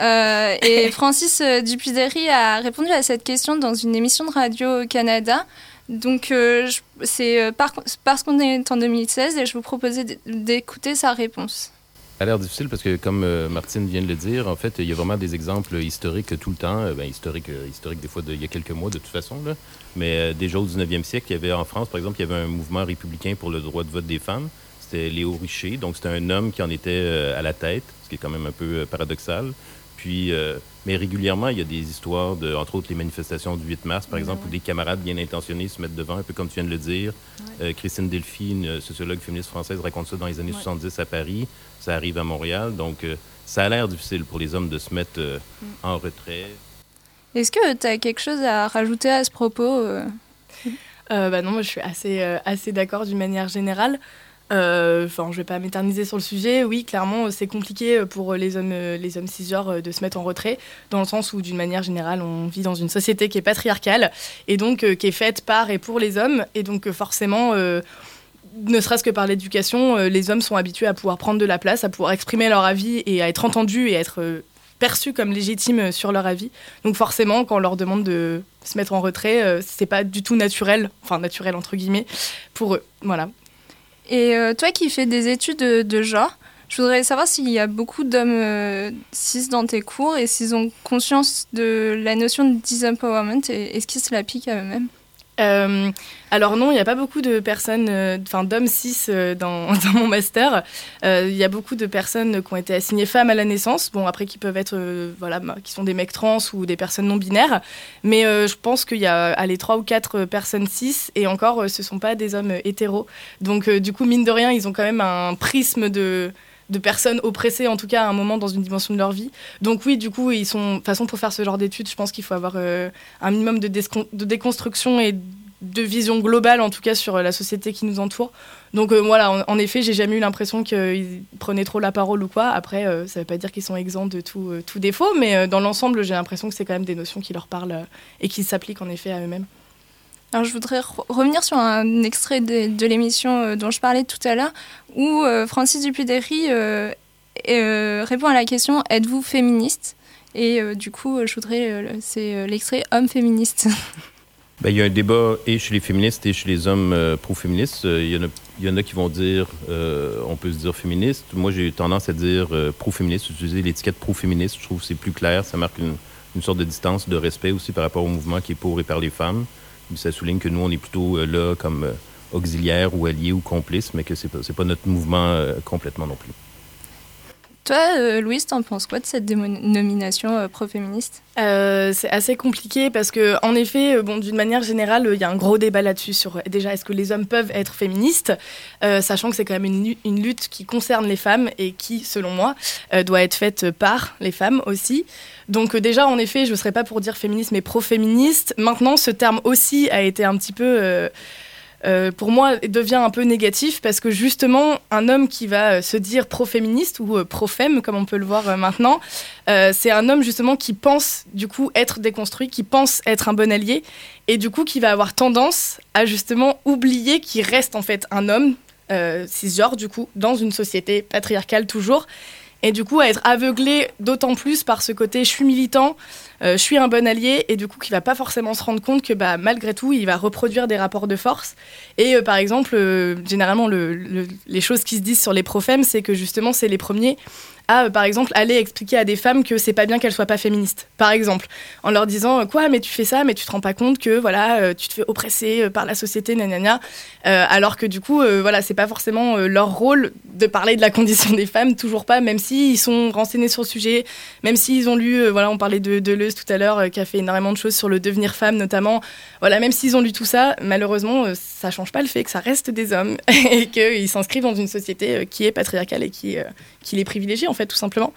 Euh, et <laughs> Francis Dupuy-Derry a répondu à cette question dans une émission de radio au Canada. Donc, euh, c'est euh, par- parce qu'on est en 2016 et je vous proposais d'écouter sa réponse. Ça a l'air difficile parce que, comme euh, Martine vient de le dire, en fait, il y a vraiment des exemples historiques tout le temps. Ben, historiques, historiques des fois il y a quelques mois de toute façon. Là. Mais déjà au 19e siècle, il y avait en France, par exemple, il y avait un mouvement républicain pour le droit de vote des femmes. C'était Léo Richer. Donc, c'était un homme qui en était à la tête, ce qui est quand même un peu paradoxal. Puis, euh, mais régulièrement, il y a des histoires, de, entre autres les manifestations du 8 mars, par exemple, où des camarades bien intentionnés se mettent devant, un peu comme tu viens de le dire. Euh, Christine Delphi, une sociologue féministe française, raconte ça dans les années 70 à Paris. Ça arrive à Montréal. Donc, euh, ça a l'air difficile pour les hommes de se mettre euh, en retrait. Est-ce que tu as quelque chose à rajouter à ce propos euh? Euh, bah non, moi je suis assez, euh, assez d'accord d'une manière générale. Euh, Enfin, je vais pas m'éterniser sur le sujet. Oui, clairement, c'est compliqué pour les hommes, euh, les hommes cisgenres euh, de se mettre en retrait, dans le sens où, d'une manière générale, on vit dans une société qui est patriarcale et donc euh, qui est faite par et pour les hommes, et donc euh, forcément. euh, ne serait-ce que par l'éducation, euh, les hommes sont habitués à pouvoir prendre de la place, à pouvoir exprimer leur avis et à être entendus et à être euh, perçus comme légitimes sur leur avis. Donc forcément, quand on leur demande de se mettre en retrait, euh, c'est pas du tout naturel, enfin naturel entre guillemets, pour eux. Voilà. Et euh, toi qui fais des études de, genre, je voudrais savoir s'il y a beaucoup d'hommes euh, cis dans tes cours et s'ils ont conscience de la notion de disempowerment et est-ce qu'ils se l'appliquent à eux-mêmes Euh, alors non, il n'y a pas beaucoup de personnes, euh, enfin d'hommes cis euh, dans, <laughs> mon master. Il y a beaucoup de personnes qui ont été assignées femmes à la naissance. Bon, après qui peuvent être, voilà, qui sont des mecs trans ou des personnes non binaires. Mais je pense qu'il y a allez, trois ou quatre personnes cis et encore, ce sont pas des hommes hétéros. Donc du coup, mine de rien, ils ont quand même un prisme de de personnes oppressées, en tout cas à un moment dans une dimension de leur vie. Donc oui, du coup, ils sont, de toute façon, pour faire ce genre d'études, je pense qu'il faut avoir euh, un minimum de, déconstruction et de vision globale, en tout cas sur la société qui nous entoure. Donc voilà, en, effet, j'ai jamais eu l'impression qu'ils prenaient trop la parole ou quoi. Après, ça veut pas dire qu'ils sont exempts de tout défaut, mais dans l'ensemble, j'ai l'impression que c'est quand même des notions qui leur parlent et qui s'appliquent en effet à eux-mêmes. Alors, je voudrais revenir sur un extrait de, l'émission dont je parlais tout à l'heure, où Francis Dupuy-Derry répond à la question Êtes-vous féministe? Et du coup, je voudrais. c'est l'extrait Homme féministe. <laughs> Ben, il y a un débat et chez les féministes et chez les hommes euh, pro-féministes. Il, y en a, qui vont dire euh, on peut se dire féministe. Moi, j'ai tendance à dire euh, pro-féministe, utiliser l'étiquette pro-féministe. Je trouve que c'est plus clair. Ça marque une, une, sorte de distance, de respect aussi par rapport au mouvement qui est pour et par les femmes. Ça souligne que nous, on est plutôt là comme auxiliaires ou alliés ou complices, mais que c'est pas, pas notre mouvement complètement non plus. Toi, euh, Louise, t'en penses quoi de cette dénomination euh, pro-féministe euh, C'est assez compliqué parce que, en effet, bon, d'une manière générale, il y a un gros débat là-dessus sur déjà est-ce que les hommes peuvent être féministes, sachant que c'est quand même une, une, lutte qui concerne les femmes et qui, selon moi, doit être faite par les femmes aussi. Donc déjà, en effet, je ne serais pas pour dire féministe, mais pro-féministe. Maintenant, ce terme aussi a été un petit peu euh, pour moi, devient un peu négatif parce que justement, un homme qui va euh, se dire pro-féministe ou euh, pro-femme, comme on peut le voir maintenant, c'est un homme justement qui pense du coup être déconstruit, qui pense être un bon allié et du coup qui va avoir tendance à justement oublier qu'il reste en fait un homme cisgenre du coup dans une société patriarcale toujours et du coup à être aveuglé d'autant plus par ce côté je suis militant, euh, je suis un bon allié et du coup qui va pas forcément se rendre compte que bah, malgré tout il va reproduire des rapports de force. Et euh, par exemple euh, généralement le, les choses qui se disent sur les profèmes c'est que justement c'est les premiers à, euh, par exemple, aller expliquer à des femmes que c'est pas bien qu'elles soient pas féministes, par exemple, en leur disant quoi, mais tu fais ça, mais tu te rends pas compte que voilà, euh, tu te fais oppresser euh, par la société, nanana, alors que du coup, voilà, c'est pas forcément leur rôle de parler de la <laughs> condition des femmes, toujours pas, même s'ils sont renseignés sur le sujet, même s'ils ont lu, voilà, on parlait de Deleuze tout à l'heure, qui a fait énormément de choses sur le devenir femme notamment, voilà, même s'ils ont lu tout ça, malheureusement, ça change pas le fait que ça reste des hommes <laughs> et qu'ils s'inscrivent dans une société qui est patriarcale et qui, qui les privilégie en tout simplement.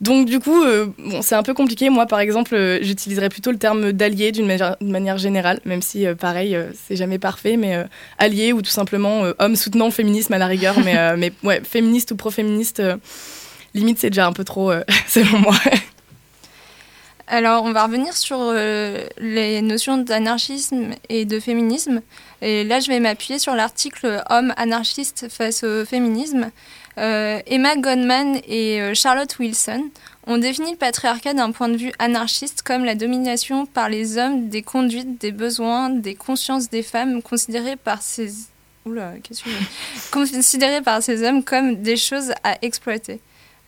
Donc du coup, euh, bon, c'est un peu compliqué. Moi, par exemple, euh, j'utiliserais plutôt le terme d'allié d'une manière générale, même si, euh, pareil, c'est jamais parfait, mais allié ou tout simplement homme soutenant le féminisme à la rigueur, mais, <laughs> mais ouais, féministe ou pro-féministe, limite, c'est déjà un peu trop, <laughs> selon moi. Alors, on va revenir sur les notions d'anarchisme et de féminisme. Et là, je vais m'appuyer sur l'article Homme anarchiste face au féminisme. Euh, Emma Goldman et euh, Charlotte Wilson ont défini le patriarcat d'un point de vue anarchiste comme la domination par les hommes des conduites, des besoins, des consciences des femmes considérées par ces <laughs> considérées par ces hommes comme des choses à exploiter.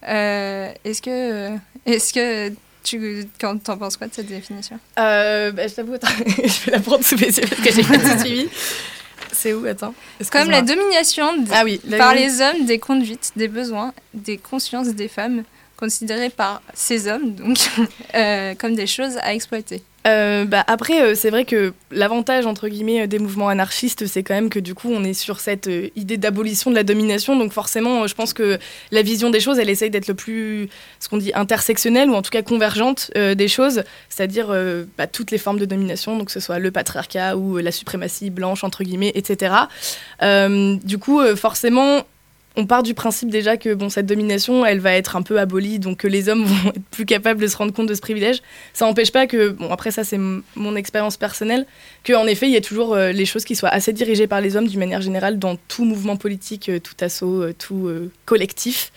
Euh, est-ce que, est-ce que tu en penses quoi de cette définition? Euh, bah, Je t'avoue, <laughs> je vais la prendre sous mes yeux parce que j'ai pas tout suivi. C'est où Attends? Comme la domination ah oui, par les hommes des conduites, des besoins, des consciences des femmes, considérées par ces hommes donc <laughs> euh, comme des choses à exploiter. Euh, bah après, euh, c'est vrai que l'avantage entre guillemets des mouvements anarchistes, c'est quand même que du coup, on est sur cette idée d'abolition de la domination. Donc forcément, je pense que la vision des choses, elle essaye d'être le plus, ce qu'on dit, intersectionnelle ou en tout cas convergente des choses, c'est-à-dire bah, toutes les formes de domination, donc que ce soit le patriarcat ou la suprématie blanche entre guillemets, etc. du coup, forcément, on part du principe déjà que bon, cette domination, elle va être un peu abolie, donc que les hommes <laughs> vont être plus capables de se rendre compte de ce privilège. Ça n'empêche pas que, bon, après ça c'est mon expérience personnelle, qu'en effet il y a toujours euh, les choses qui soient assez dirigées par les hommes d'une manière générale dans tout mouvement politique, euh, tout assaut, euh, tout collectif.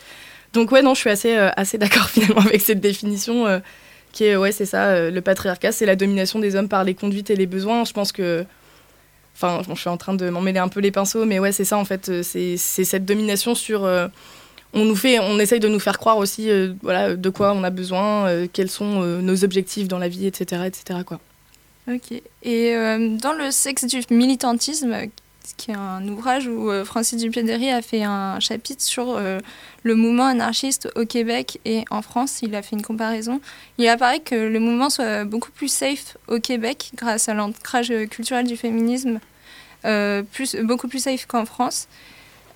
Donc ouais, non, je suis assez, assez d'accord <laughs> finalement avec cette définition qui est, ouais, c'est ça, le patriarcat, c'est la domination des hommes par les conduites et les besoins. Je pense que Enfin, je suis en train de m'emmêler un peu les pinceaux, mais ouais, c'est ça en fait. Euh, c'est cette domination sur. Euh, on nous fait, on essaye de nous faire croire aussi, euh, voilà, de quoi on a besoin, quels sont nos objectifs dans la vie, etc., etc. Quoi. Ok. Et dans le sexe du militantisme, qui est un ouvrage où Francis Dupédery a fait un chapitre sur le mouvement anarchiste au Québec et en France. Il a fait une comparaison. Il apparaît que le mouvement soit beaucoup plus safe au Québec grâce à l'ancrage culturel du féminisme euh, plus, beaucoup plus safe qu'en France.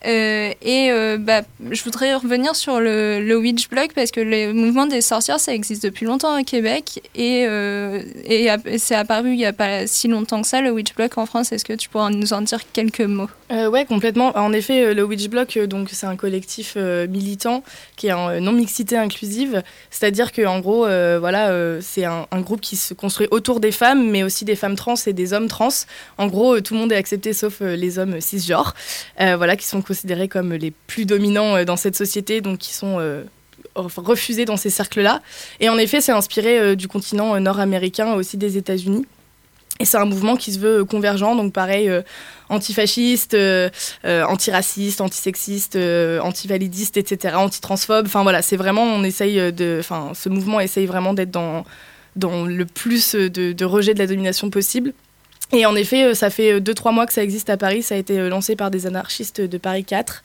Euh, et euh, bah, je voudrais revenir sur le, le witch block parce que le mouvement des sorcières, ça existe depuis longtemps au Québec et, euh, et c'est apparu il n'y a pas si longtemps que ça, le witch block en France. Est-ce que tu pourras nous en dire quelques mots? Ouais, complètement. En effet, le Witch Block, euh, donc c'est un collectif militant qui est en euh, non mixité inclusive, c'est-à-dire que en gros, voilà, c'est un, un groupe qui se construit autour des femmes, mais aussi des femmes trans et des hommes trans. En gros, tout le monde est accepté sauf les hommes cisgenres, voilà, qui sont considérés comme les plus dominants euh, dans cette société, donc qui sont euh, refusés dans ces cercles-là. Et en effet, c'est inspiré euh, du continent nord-américain, aussi des États-Unis. Et c'est un mouvement qui se veut convergent, donc pareil, euh, antifasciste, antiraciste, antisexiste, antivalidiste, etc., antitransphobe. Enfin voilà, c'est vraiment, on essaye de. Enfin, ce mouvement essaye vraiment d'être dans, dans le plus de rejet de la domination possible. Et en effet, euh, ça fait 2-3 mois que ça existe à Paris. Ça a été euh, lancé par des anarchistes de Paris 4,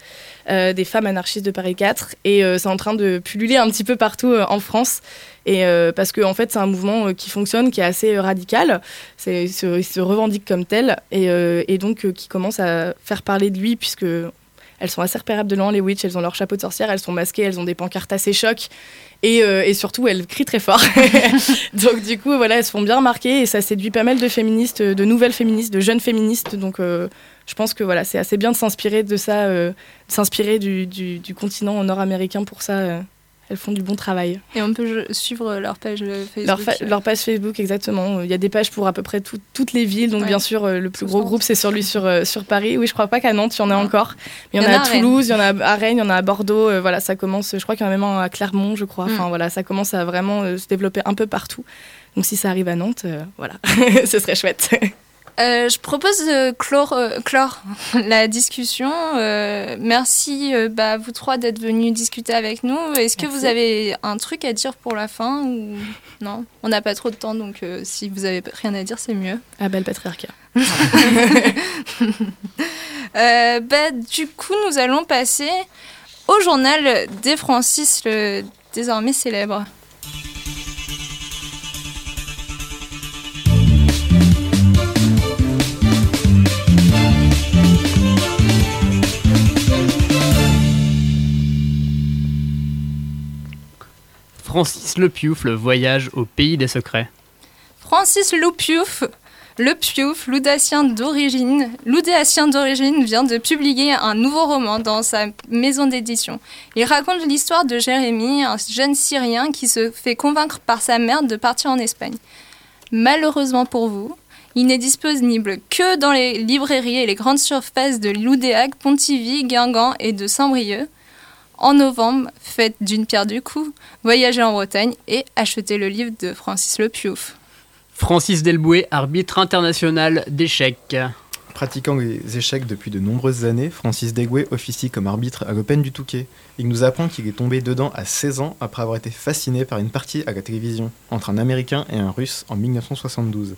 euh, des femmes anarchistes de Paris 4. Et euh, c'est en train de pulluler un petit peu partout euh, en France. Et euh, parce qu'en en fait, c'est un mouvement euh, qui fonctionne, qui est assez euh, radical. C'est, se, il se revendique comme tel. Et, euh, et donc, euh, qui commence à faire parler de lui, puisque elles sont assez repérables de loin, les witches. Elles ont leur chapeau de sorcière, elles sont masquées, elles ont des pancartes assez chocs. Et, euh, et surtout, elles crient très fort. <laughs> donc, du coup, voilà, elles se font bien remarquer. Et ça séduit pas mal de féministes, de nouvelles féministes, de jeunes féministes. Donc, euh, je pense que voilà, c'est assez bien de s'inspirer de ça, euh, de s'inspirer du, du, du continent nord-américain pour ça. Euh. elles font du bon travail. Et on peut suivre leur page euh, Facebook. Leur, fa- leur page Facebook, exactement. Il y a des pages pour à peu près tout- toutes les villes. Donc, Ouais. bien sûr, euh, le plus gros groupe, c'est celui sur, euh, sur Paris. Oui, je crois pas qu'à Nantes, il y en a encore. Mais il y en a à. Toulouse, il y en a à Rennes, il y en a à Bordeaux. Euh, voilà, ça commence, je crois qu'il y en a même à Clermont, je crois. Enfin, Mm. voilà, ça commence à vraiment euh, se développer un peu partout. Donc, si ça arrive à Nantes, euh, voilà, <laughs> ce serait chouette. Euh, je propose de clore, euh, clore <laughs> la discussion. Euh, merci bah, vous trois d'être venus discuter avec nous. Est-ce que vous avez un truc à dire pour la fin ou non? On n'a pas trop de temps, donc si vous avez rien à dire, c'est mieux. Ah bah le patriarcat. <laughs> Bah, du coup, nous allons passer au journal des Francis, le désormais célèbre. Francis Le Piouf, le voyage au pays des secrets. Francis Loupiouf, le Piouf, l'Audacien d'origine, d'origine vient de publier un nouveau roman dans sa maison d'édition. Il raconte l'histoire de Jérémie, un jeune Syrien qui se fait convaincre par sa mère de partir en Espagne. Malheureusement pour vous, il n'est disponible que dans les librairies et les grandes surfaces de Loudéac, Pontivy, Guingamp et de Saint-Brieuc. En novembre, faites d'une pierre deux coups, voyagez en Bretagne et achetez le livre de Francis Le Piouf. Francis Delboué, arbitre international d'échecs. Pratiquant les échecs depuis de nombreuses années, Francis Degoué officie comme arbitre à l'Open du Touquet. Il nous apprend qu'il est tombé dedans à 16 ans après avoir été fasciné par une partie à la télévision entre un Américain et un Russe en 1972.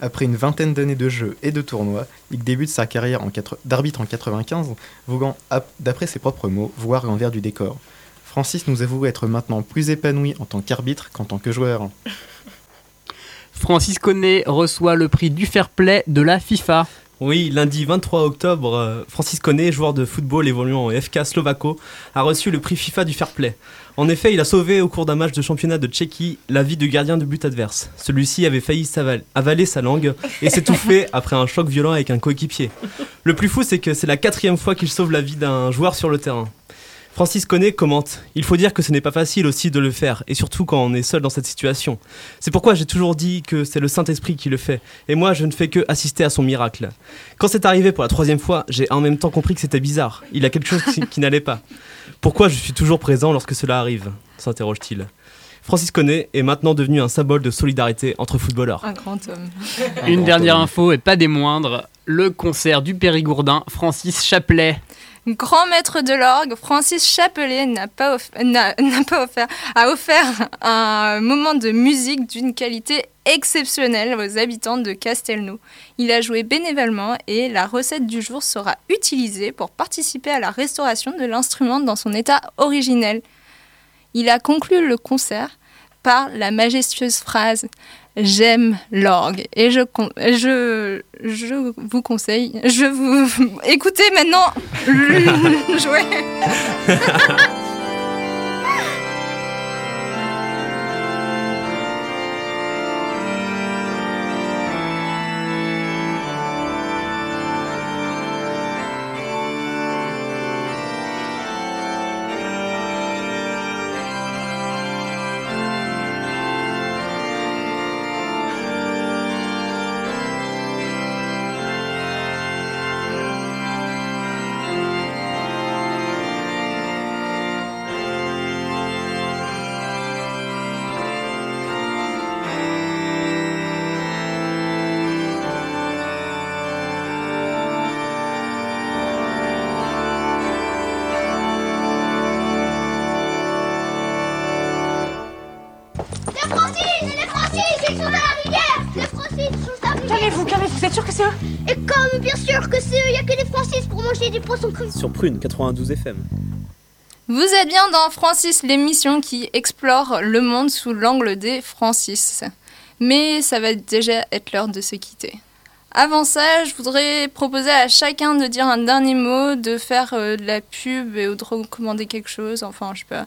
Après une vingtaine d'années de jeux et de tournois, il débute sa carrière d'arbitre en 95, voulant, ap- d'après ses propres mots, voir l'envers du décor. Francis nous avoue être maintenant plus épanoui en tant qu'arbitre qu'en tant que joueur. Francis Connet reçoit le prix du fair play de la FIFA. Oui, lundi 23 octobre, euh, Francis Connet, joueur de football évoluant au FK Slovako, a reçu le prix FIFA du Fair Play. En effet, il a sauvé au cours d'un match de championnat de Tchéquie la vie du gardien de but adverse. Celui-ci avait failli avaler sa langue et s'étouffer après un choc violent avec un coéquipier. Le plus fou, c'est que c'est la quatrième fois qu'il sauve la vie d'un joueur sur le terrain. Francis Connet commente Il faut dire que ce n'est pas facile aussi de le faire, et surtout quand on est seul dans cette situation. C'est pourquoi j'ai toujours dit que c'est le Saint-Esprit qui le fait, et moi je ne fais que assister à son miracle. Quand c'est arrivé pour la troisième fois, j'ai en même temps compris que c'était bizarre. Il y a quelque chose qui n'allait pas. Pourquoi je suis toujours présent lorsque cela arrive s'interroge-t-il. Francis Connet est maintenant devenu un symbole de solidarité entre footballeurs. Un grand homme. Une dernière info et pas des moindres, le concert du Périgourdin, Francis Chapelet. Grand maître de l'orgue, Francis Chapelet <laughs> a offert un moment de musique d'une qualité exceptionnelle aux habitants de Castelnau. Il a joué bénévolement et la recette du jour sera utilisée pour participer à la restauration de l'instrument dans son état originel. Il a conclu le concert par la majestueuse phrase J'aime l'orgue et je, je, je vous conseille, je vous <laughs> écoutez maintenant <laughs> jouer. <laughs> manger du poisson cru Sur Prune 92 FM. Vous êtes bien dans Francis, l'émission qui explore le monde sous l'angle des Francis. Mais ça va déjà être l'heure de se quitter. Avant ça, je voudrais proposer à chacun de dire un dernier mot, de faire euh, de la pub et ou de recommander quelque chose. Enfin, je sais.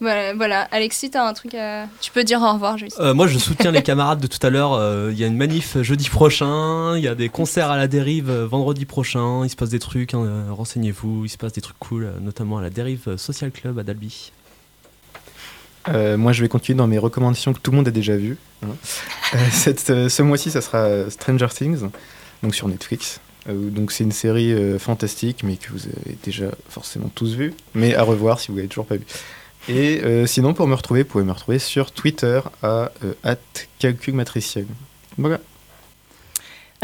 Voilà, voilà. Alexis, t'as un truc à. Tu peux dire au revoir juste. Euh, moi, je soutiens les camarades de tout à l'heure. Euh, Il y a une manif jeudi prochain. Il y a des concerts à la dérive vendredi prochain. Il se passe des trucs. hein, Renseignez-vous. Il se passe des trucs cool, notamment à la dérive Social Club à Dalby. Euh, moi, je vais continuer dans mes recommandations que tout le monde a déjà vues. hein. Euh, <laughs> cette, euh, ce mois-ci, ça sera Stranger Things, donc sur Netflix. Donc c'est une série fantastique, mais que vous avez déjà forcément tous vu, mais à revoir si vous l'avez toujours pas vu. Et sinon, pour me retrouver, vous pouvez me retrouver sur Twitter à @calculmatriciel. Voilà.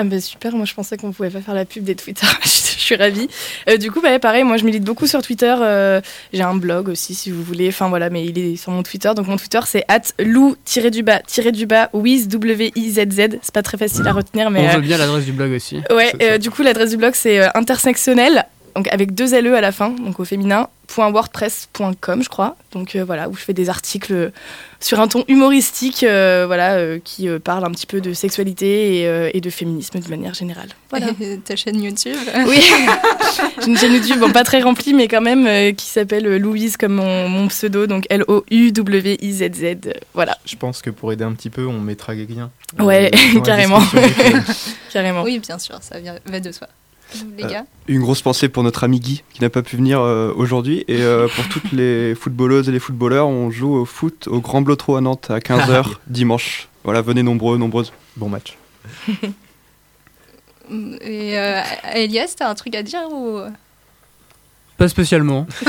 Ah bah super, moi je pensais qu'on pouvait pas faire la pub des Twitter, <laughs> je suis ravie. Euh, du coup, bah, pareil, moi je milite beaucoup sur Twitter, euh, j'ai un blog aussi si vous voulez, enfin voilà, mais il est sur mon Twitter, donc mon Twitter c'est at lou-du-bas-du-bas wiz W-I-Z-Z, c'est pas très facile à retenir, mais... On euh, veut bien l'adresse du blog aussi. Ouais, euh, du coup, l'adresse du blog, c'est euh, intersectionnel, donc avec deux LE à la fin, donc au féminin, .wordpress.com, je crois. Donc euh, voilà, où je fais des articles sur un ton humoristique, euh, voilà, euh, qui euh, parle un petit peu de sexualité et, euh, et de féminisme de manière générale. Voilà. Et <laughs> ta chaîne YouTube. Oui, j'ai une chaîne YouTube, bon, pas très remplie, mais quand même, euh, qui s'appelle Louise comme mon, mon pseudo, donc L-O-U-W-I-Z-Z. euh, voilà. Je pense que pour aider un petit peu, on mettra liens. Ouais, euh, <laughs> carrément. <laughs> carrément. Oui, bien sûr, ça vient- va de soi. <laughs> Les Euh, gars. Une grosse pensée pour notre ami Guy qui n'a pas pu venir euh, aujourd'hui et euh, <laughs> pour toutes les footballeuses et les footballeurs, on joue au foot au Grand Blotreau à Nantes à 15h dimanche. Voilà, venez nombreux, nombreuses. Bon match. <laughs> Et euh, Elias, t'as un truc à dire ou Pas spécialement. <laughs>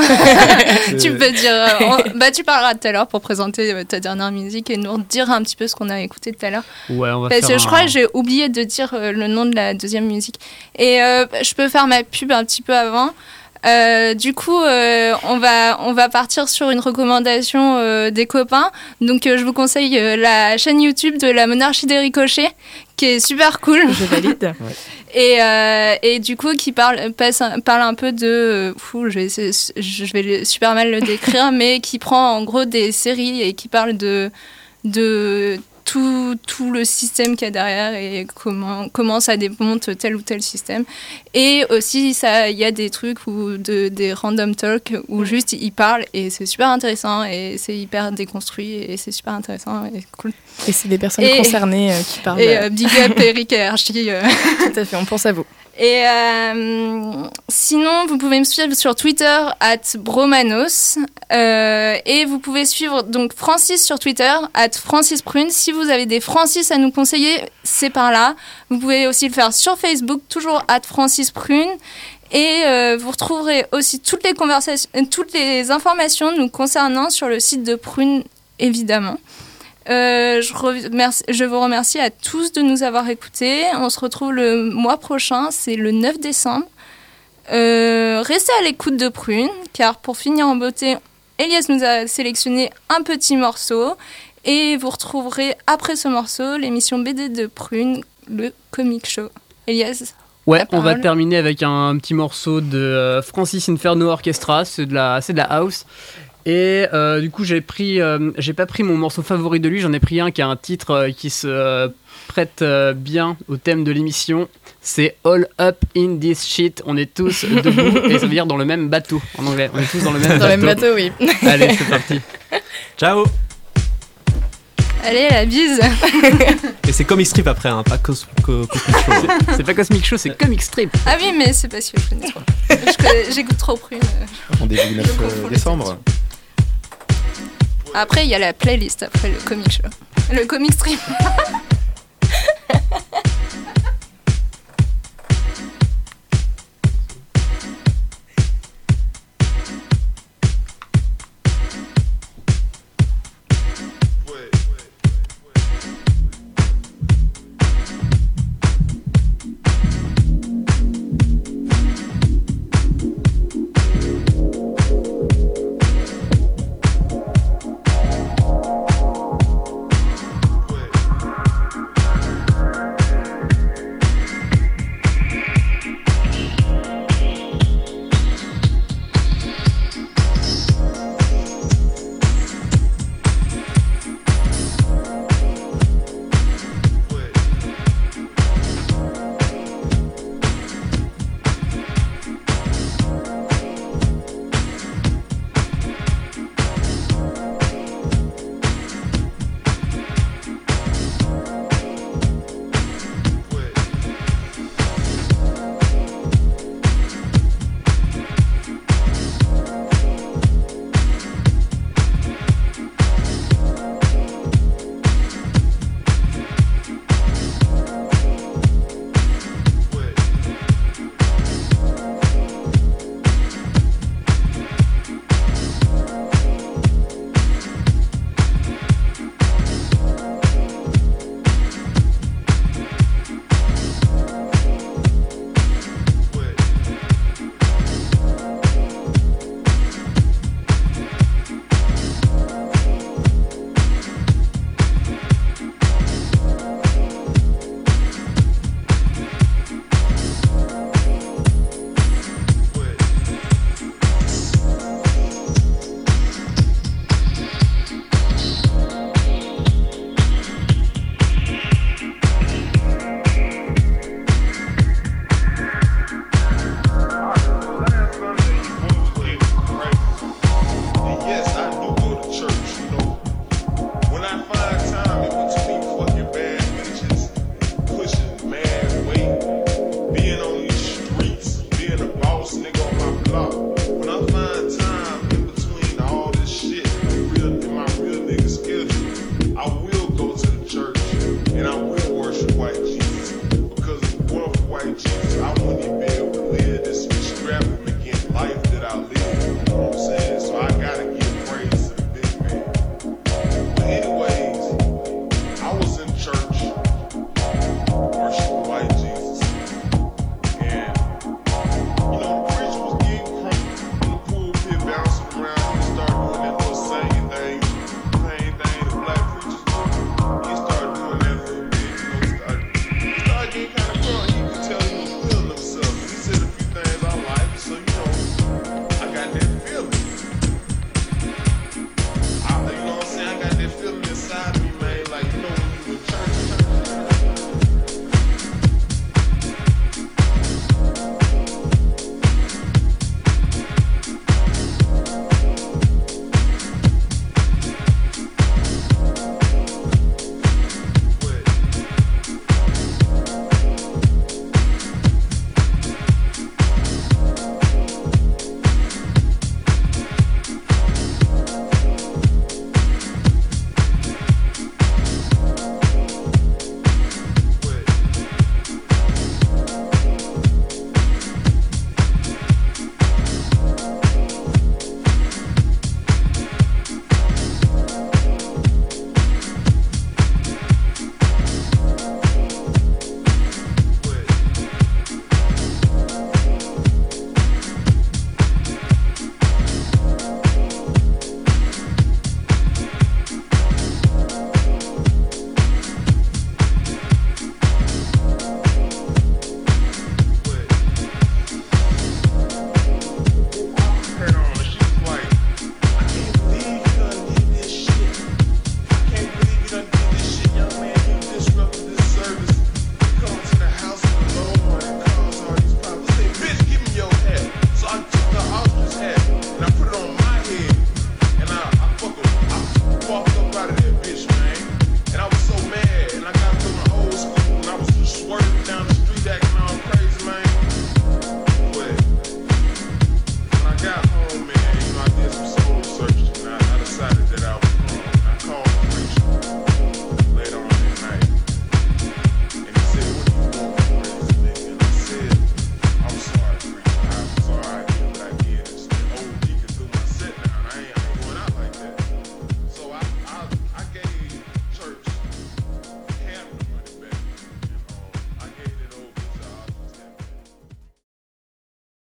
tu peux dire. euh, on- <laughs> bah, tu parleras tout à l'heure pour présenter euh, ta dernière musique et nous dire un petit peu ce qu'on a écouté tout à l'heure. Ouais, on va Parce faire que je un- crois que j'ai oublié de dire euh, le nom de la deuxième musique. Et euh, je peux faire ma pub un petit peu avant. Euh, du coup, euh, on, va, on va partir sur une recommandation euh, des copains. Donc, je vous conseille la chaîne YouTube de la monarchie des ricochets, qui est super cool. Je valide. <laughs> Et, et du coup, qui parle, passe, un- parle un peu de. fou, je vais, je vais super mal le décrire, <laughs> mais qui prend en gros des séries et qui parle de, de tout, tout le système qu'il y a derrière et comment, comment ça démonte tel ou tel système. Et aussi, il y a des trucs ou de, des random talk où juste ils parlent et c'est super intéressant et c'est hyper déconstruit et c'est super intéressant et cool. Et c'est des personnes Et- concernées euh, qui parlent. Et euh, big up Eric et Archie. euh. <laughs> Tout à fait, on pense à vous. Et euh, sinon, vous pouvez me suivre sur Twitter at bromanos Euh, et vous pouvez suivre donc Francis sur Twitter at Francis Prune. Si vous avez des Francis à nous conseiller, c'est par là. Vous pouvez aussi le faire sur Facebook, toujours at Francis Prune. Et euh, vous retrouverez aussi toutes les conversations, toutes les informations nous concernant sur le site de Prune, évidemment. Euh, je, remercie- je vous remercie à tous de nous avoir écoutés. On se retrouve le mois prochain, c'est le 9 décembre. Euh, restez à l'écoute de Prune, car pour finir en beauté, Elias nous a sélectionné un petit morceau. Et vous retrouverez après ce morceau l'émission BD de Prune, le comic show. Elias Ouais, on va terminer avec un petit morceau de euh, Francis Inferno Orchestra, c'est de la, de la house. Et euh, du coup, j'ai pris, euh, j'ai pas pris mon morceau favori de lui, j'en ai pris un qui a un titre euh, qui se euh, prête euh, bien au thème de l'émission. C'est All Up in This Shit. On est tous <laughs> debout et ça veut dire dans le même bateau en anglais. On est tous dans le même Dans bateau. le même bateau, oui. <laughs> Allez, c'est parti. Ciao Allez, la bise <laughs> Et c'est Comic Strip après, hein, pas Cos- Co- Cosmic Show. C'est pas Cosmic Show, c'est Comic Strip. Ah oui, mais c'est parce que je connais trop. J'écoute trop Prune. On début du 9 décembre. Après, il y a la playlist après le comic show. Le comic stream. <laughs>